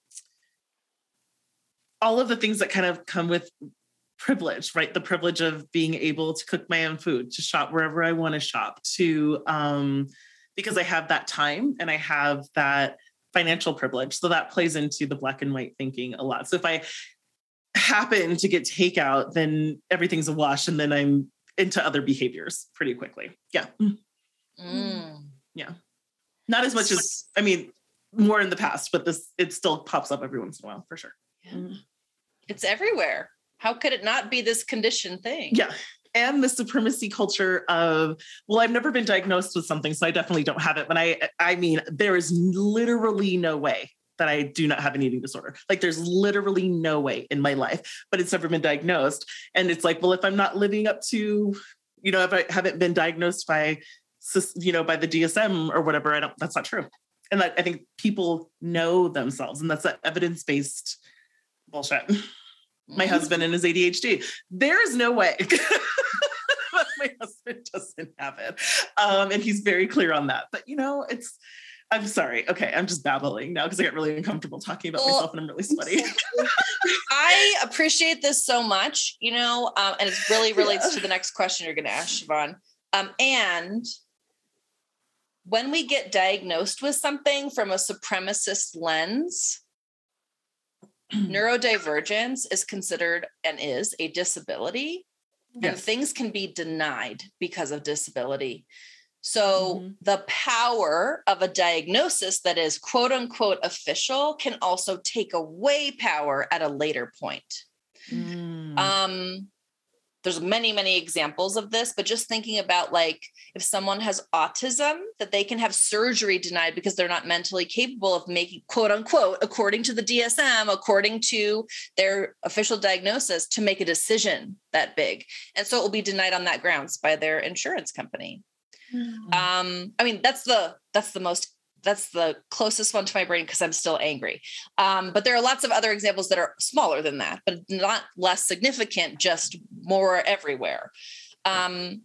all of the things that kind of come with privilege, right? The privilege of being able to cook my own food, to shop wherever I want to shop, to um, because I have that time and I have that financial privilege. So that plays into the black and white thinking a lot. So if I happen to get takeout, then everything's a wash and then I'm into other behaviors pretty quickly. Yeah. Mm. Not as much as, I mean, more in the past, but this, it still pops up every once in a while for sure. Yeah. It's everywhere. How could it not be this condition thing? Yeah. And the supremacy culture of, well, I've never been diagnosed with something, so I definitely don't have it. But I, I mean, there is literally no way that I do not have an eating disorder. Like there's literally no way in my life, but it's never been diagnosed. And it's like, well, if I'm not living up to, you know, if I haven't been diagnosed by, you know, by the DSM or whatever, I don't, that's not true. And that, I think people know themselves and that's that evidence-based bullshit my Mm. husband and his ADHD. There is no way. *laughs* my husband doesn't have it. Um, and he's very clear on that. But you know, it's I'm sorry. Okay, I'm just babbling now because I got really uncomfortable talking about Well, myself and I'm really sweaty. I appreciate this so much, you know, um, and it really *laughs* relates Yeah. to the next question you're going to ask, Siobhan. Um, and when we get diagnosed with something from a supremacist lens, neurodivergence is considered and is a disability, and things can be denied because of disability. So, Mhm. the power of a diagnosis that is quote unquote official can also take away power at a later point. Mm. Um, there's many, many examples of this, but just thinking about like if someone has autism, that they can have surgery denied because they're not mentally capable of making quote unquote, according to the DSM, according to their official diagnosis, to make a decision that big. And so it will be denied on that grounds by their insurance company. Mm. Um, I mean, that's the that's the most that's the closest one to my brain because I'm still angry. Um, but there are lots of other examples that are smaller than that, but not less significant, just more everywhere. Um,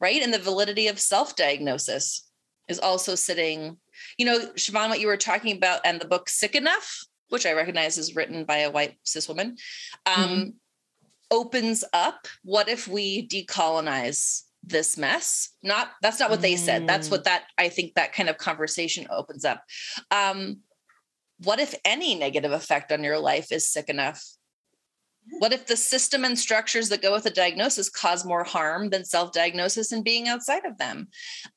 right. And the validity of self-diagnosis is also sitting, you know, Siobhan, what you were talking about and the book Sick Enough. which I recognize is written by a white cis woman, um, mm-hmm. opens up what if we decolonize this mess? Not that's not what they said. That's what mm. that I think that kind of conversation opens up. Um, what if any negative effect on your life is sick enough what if the system and structures that go with a diagnosis cause more harm than self diagnosis and being outside of them?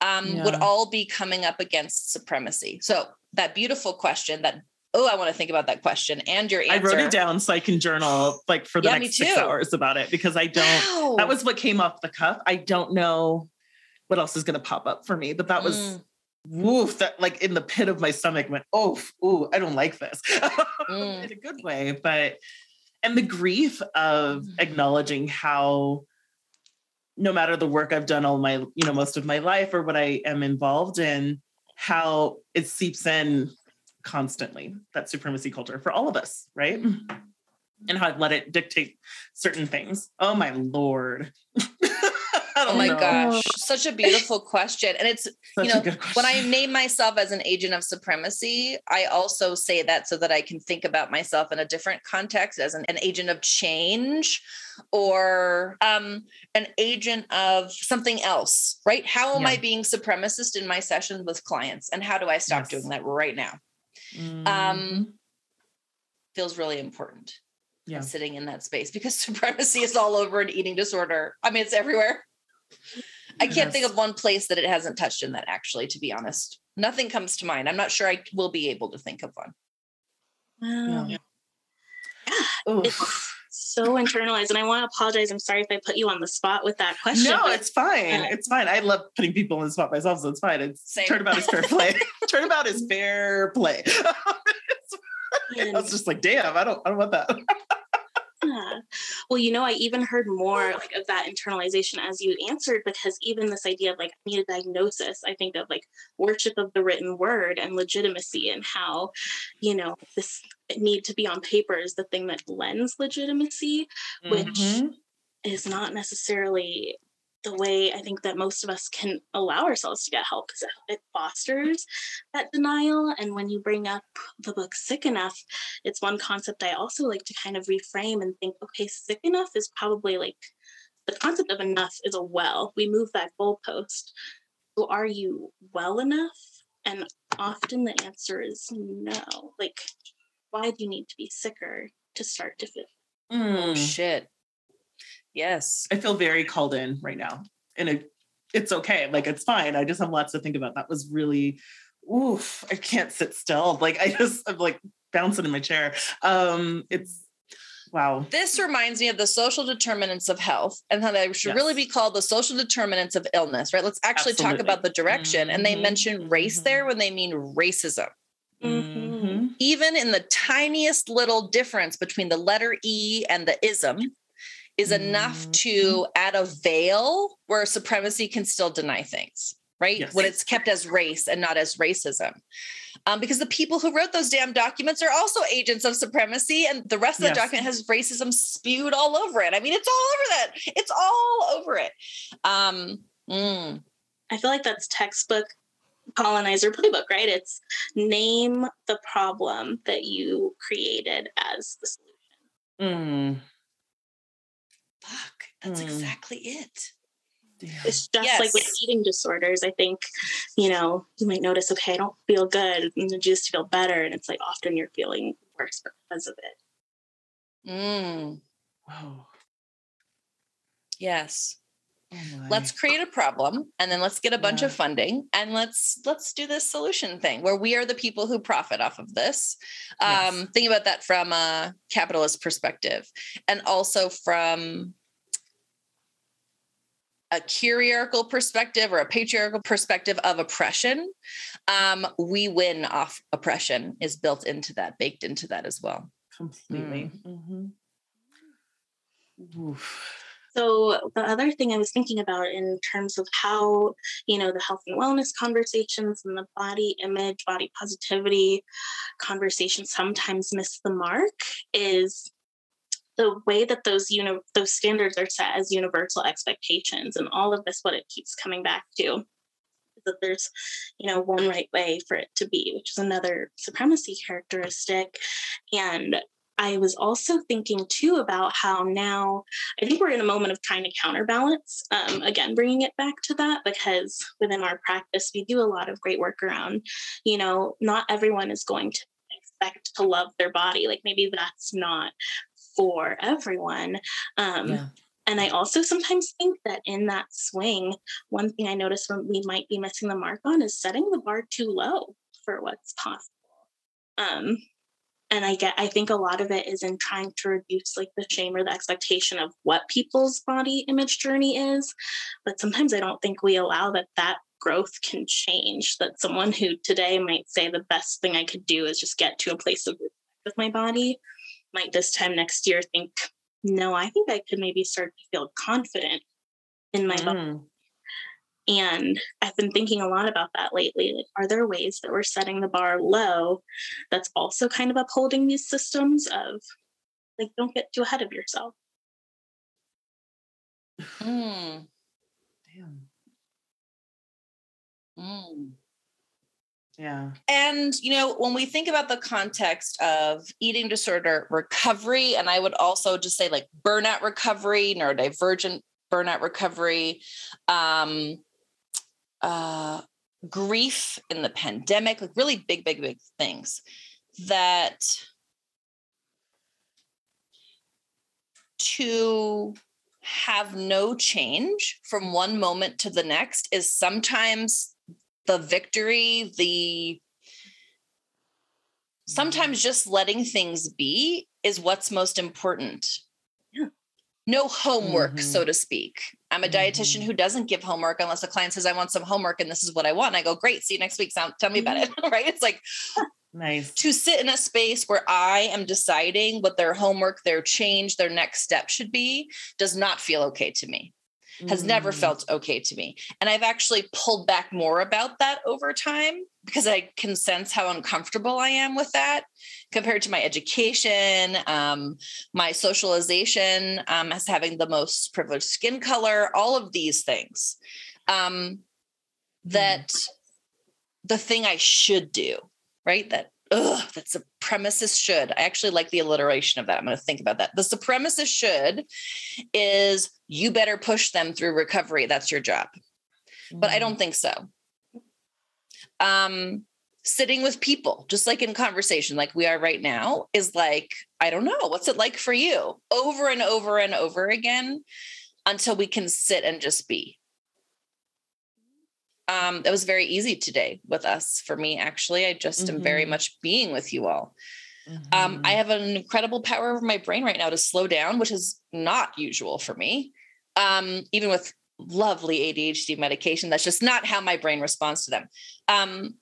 Um, yeah. Would all be coming up against supremacy. So, that beautiful question that oh, I want to think about that question and your answer. I wrote it down so I can journal like for the yeah, next six hours about it because I don't. Wow. That was what came off the cuff. I don't know what else is going to pop up for me, but that was. Mm. Woof, that like in the pit of my stomach went, oh, ooh, I don't like this *laughs* mm. in a good way. But and the grief of mm-hmm. acknowledging how no matter the work I've done all my, you know, most of my life or what I am involved in, how it seeps in constantly, that supremacy culture for all of us, right? Mm-hmm. And how I've let it dictate certain things. Oh my lord. *laughs* oh my know. gosh, such a beautiful question. And it's, such you know, when I name myself as an agent of supremacy, I also say that so that I can think about myself in a different context as an, an agent of change or um, an agent of something else, right? How am yeah. I being supremacist in my sessions with clients? And how do I stop yes. doing that right now? Mm-hmm. Um, feels really important. Yeah. Sitting in that space because *laughs* supremacy is all over an eating disorder. I mean, it's everywhere. I can't yes. think of one place that it hasn't touched in that actually, to be honest. Nothing comes to mind. I'm not sure I will be able to think of one. Wow. Yeah. *sighs* yeah. So internalized. And I want to apologize. I'm sorry if I put you on the spot with that question. No, it's fine. Uh, it's fine. I love putting people on the spot myself, so it's fine. It's Same. turnabout is fair play. *laughs* turnabout is fair play. *laughs* I was just like, damn, I don't I don't want that. *laughs* Yeah. Well, you know, I even heard more like of that internalization as you answered because even this idea of like I need a diagnosis, I think of like worship of the written word and legitimacy and how, you know, this need to be on paper is the thing that lends legitimacy, mm-hmm. which is not necessarily the way I think that most of us can allow ourselves to get help because it, fosters that denial. And when you bring up the book Sick Enough, it's one concept I also like to kind of reframe and think, okay, sick enough is probably like the concept of enough is a well. We move that goalpost. So are you well enough? And often the answer is no. Like, why do you need to be sicker to start to feel? Mm. Oh, shit. Yes. I feel very called in right now. And it, it's okay. Like it's fine. I just have lots to think about. That was really oof. I can't sit still. Like I just I'm like bouncing in my chair. Um it's wow. This reminds me of the social determinants of health and how they should yes. really be called the social determinants of illness, right? Let's actually Absolutely. talk about the direction. Mm-hmm. And they mm-hmm. mention race mm-hmm. there when they mean racism. Mm-hmm. Even in the tiniest little difference between the letter E and the ism, is enough to add a veil where supremacy can still deny things, right? Yes. When it's kept as race and not as racism. Um, because the people who wrote those damn documents are also agents of supremacy, and the rest of yes. the document has racism spewed all over it. I mean, it's all over that. It's all over it. Um, mm. I feel like that's textbook colonizer playbook, right? It's name the problem that you created as the solution. Mm. Fuck, that's mm. exactly it. It's just yes. like with eating disorders. I think, you know, you might notice, okay, I don't feel good, and then just feel better. And it's like often you're feeling worse because of it. Mm. Wow. Yes. Oh let's create a problem and then let's get a bunch yeah. of funding and let's let's do this solution thing where we are the people who profit off of this yes. um think about that from a capitalist perspective and also from a hierarchical perspective or a patriarchal perspective of oppression um, we win off oppression is built into that baked into that as well completely mm. mm-hmm. So the other thing I was thinking about in terms of how, you know, the health and wellness conversations and the body image, body positivity conversations sometimes miss the mark is the way that those you know those standards are set as universal expectations and all of this what it keeps coming back to is that there's, you know, one right way for it to be, which is another supremacy characteristic. And I was also thinking too about how now I think we're in a moment of trying to counterbalance. Um, again, bringing it back to that because within our practice, we do a lot of great work around, you know, not everyone is going to expect to love their body. Like maybe that's not for everyone. Um, yeah. And I also sometimes think that in that swing, one thing I notice when we might be missing the mark on is setting the bar too low for what's possible. Um, and I get, I think a lot of it is in trying to reduce like the shame or the expectation of what people's body image journey is. But sometimes I don't think we allow that that growth can change. That someone who today might say the best thing I could do is just get to a place of with my body might this time next year think, no, I think I could maybe start to feel confident in my mm. body. And I've been thinking a lot about that lately. Like, are there ways that we're setting the bar low that's also kind of upholding these systems of like, don't get too ahead of yourself? *sighs* Mm. Damn. Mm. Yeah. And, you know, when we think about the context of eating disorder recovery, and I would also just say like burnout recovery, neurodivergent burnout recovery, um, uh, grief in the pandemic, like really big, big, big things that to have no change from one moment to the next is sometimes the victory, the sometimes just letting things be is what's most important. Yeah. No homework, mm-hmm. so to speak. I'm a mm-hmm. dietitian who doesn't give homework unless a client says, I want some homework and this is what I want. And I go, Great, see you next week. Sound, tell me about it. *laughs* right. It's like, nice to sit in a space where I am deciding what their homework, their change, their next step should be does not feel okay to me has never mm. felt okay to me. And I've actually pulled back more about that over time because I can sense how uncomfortable I am with that compared to my education, um, my socialization um, as having the most privileged skin color, all of these things. Um, that mm. the thing I should do, right? That ugh, that supremacist should. I actually like the alliteration of that. I'm going to think about that. The supremacist should is you better push them through recovery. That's your job. Mm-hmm. But I don't mm. think so. Um, sitting with people, just like in conversation, like we are right now, is like, I don't know, what's it like for you? Over and over and over again until we can sit and just be um, it was very easy today with us for me actually i just mm-hmm. am very mm-hmm. much being with you all mm-hmm. um, i have an incredible power over my brain right now to slow down which is not usual for me um, even with lovely adhd medication that's just not how my brain responds to them um,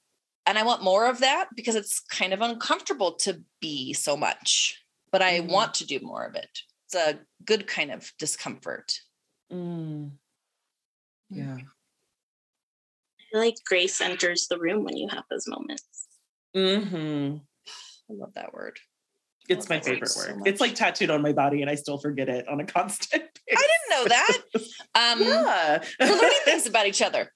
and i want more of that because it's kind of uncomfortable to be so much but i mm-hmm. want to do more of it it's a good kind of discomfort mm. yeah feel like grace enters the room when you have those moments. Mm-hmm. I love that word. It's my favorite word. So it's like tattooed on my body, and I still forget it on a *laughs* constant. Basis. I didn't know that. Um, yeah. we're learning things *laughs* about each other.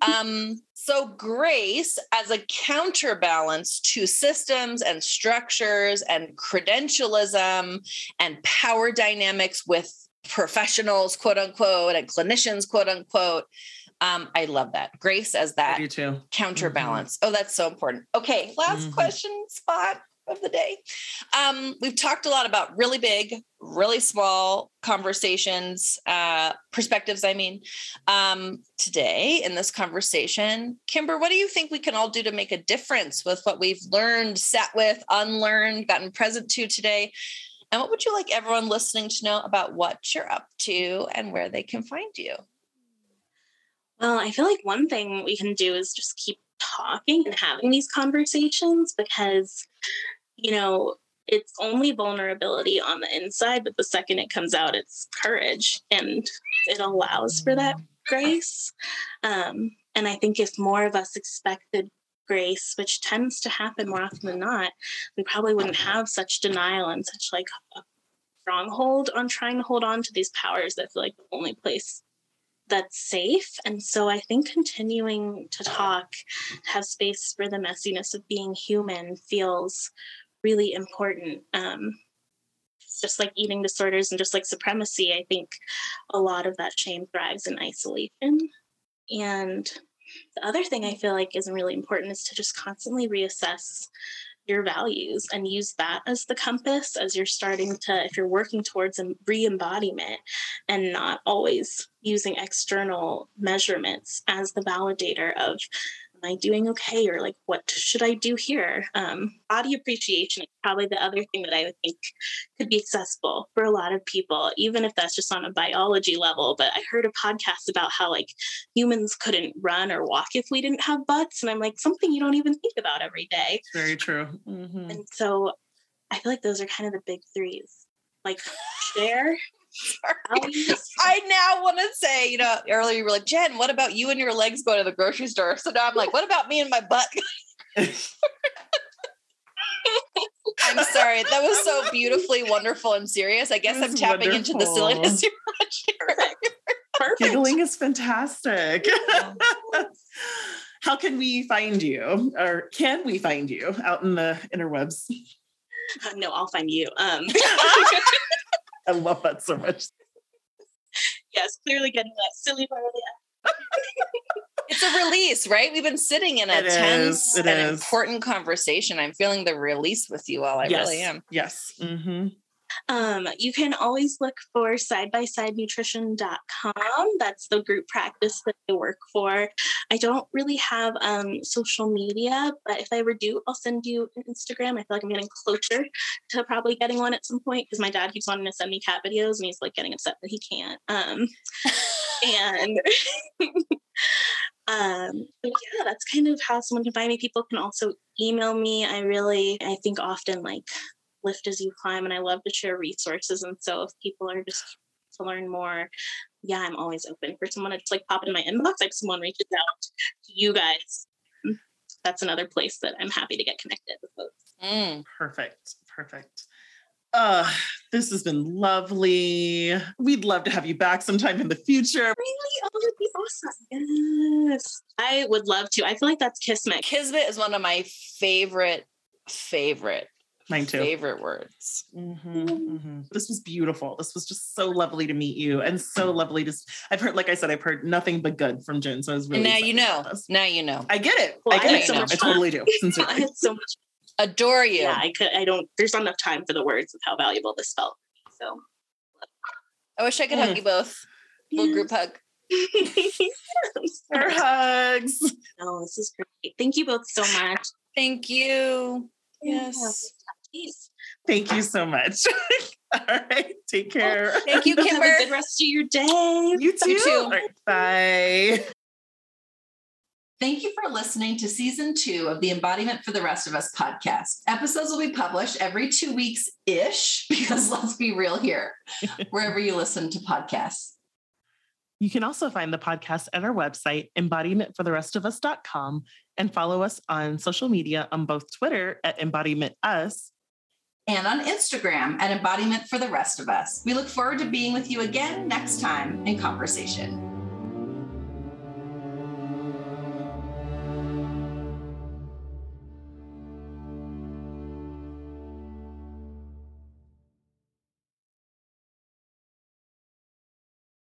Um, so, grace as a counterbalance to systems and structures and credentialism and power dynamics with professionals, quote unquote, and clinicians, quote unquote. Um, I love that. Grace as that counterbalance. Mm-hmm. Oh, that's so important. Okay, last mm-hmm. question spot of the day. Um, we've talked a lot about really big, really small conversations, uh, perspectives, I mean. Um, today in this conversation, Kimber, what do you think we can all do to make a difference with what we've learned, sat with, unlearned, gotten present to today? And what would you like everyone listening to know about what you're up to and where they can find you? Well, I feel like one thing we can do is just keep talking and having these conversations because, you know, it's only vulnerability on the inside, but the second it comes out, it's courage and it allows for that grace. Um, and I think if more of us expected grace, which tends to happen more often than not, we probably wouldn't have such denial and such like a stronghold on trying to hold on to these powers that feel like the only place that's safe. And so I think continuing to talk, have space for the messiness of being human feels really important. Um, just like eating disorders and just like supremacy, I think a lot of that shame thrives in isolation. And the other thing I feel like is really important is to just constantly reassess your values and use that as the compass as you're starting to, if you're working towards a re embodiment and not always using external measurements as the validator of am I doing okay? Or like, what should I do here? Um, body appreciation is probably the other thing that I would think could be accessible for a lot of people, even if that's just on a biology level. But I heard a podcast about how like humans couldn't run or walk if we didn't have butts. And I'm like, something you don't even think about every day. Very true. Mm-hmm. And so I feel like those are kind of the big threes. Like share, I now want to say, you know, earlier you were like, Jen, what about you and your legs going to the grocery store? So now I'm like, what about me and my butt? *laughs* I'm sorry. That was so beautifully wonderful and serious. I guess I'm tapping wonderful. into the silliness *laughs* you're Perfect. Perfect. Giggling is fantastic. *laughs* How can we find you? Or can we find you out in the interwebs? No, I'll find you. Um I love that so much. Yes, clearly getting that silly part of the it's a release, right? We've been sitting in a it tense and is. important conversation. I'm feeling the release with you all. I yes. really am. Yes. Mm-hmm. Um, you can always look for sidebysidenutrition.com. That's the group practice that I work for. I don't really have um, social media, but if I ever do, I'll send you an Instagram. I feel like I'm getting closer to probably getting one at some point because my dad keeps wanting to send me cat videos and he's like getting upset that he can't. Um, and *laughs* um yeah that's kind of how someone can find me people can also email me i really i think often like lift as you climb and i love to share resources and so if people are just to learn more yeah i'm always open for someone to just like pop in my inbox like someone reaches out to you guys that's another place that i'm happy to get connected with folks mm. perfect perfect uh, this has been lovely. We'd love to have you back sometime in the future. Really? Oh, that'd be awesome. Yes. I would love to. I feel like that's Kismet. Kismet is one of my favorite, favorite Mine too. Favorite words. Mm-hmm, mm-hmm. This was beautiful. This was just so lovely to meet you, and so lovely to. I've heard, like I said, I've heard nothing but good from Jen. So I was really. And now you know. Now you know. I get it. Well, I get I it. So I totally do. *laughs* Sincerely. I so much. Adore you. Yeah, I could. I don't. There's not enough time for the words of how valuable this felt. So. I wish I could mm. hug you both. Little group hug. *laughs* Our hugs. Oh, this is great. Thank you both so much. Thank you. Yes. Thank you so much. *laughs* All right. Take oh, care. Oh, thank you, Kimber. *laughs* Have a good rest of your day. You too. You too. Right, bye. *laughs* Thank you for listening to season two of the Embodiment for the Rest of Us podcast. Episodes will be published every two weeks ish, because let's be real here, wherever you listen to podcasts. You can also find the podcast at our website, embodimentfortherestofus.com, and follow us on social media on both Twitter at Embodiment Us and on Instagram at Embodiment for the Rest of Us. We look forward to being with you again next time in conversation.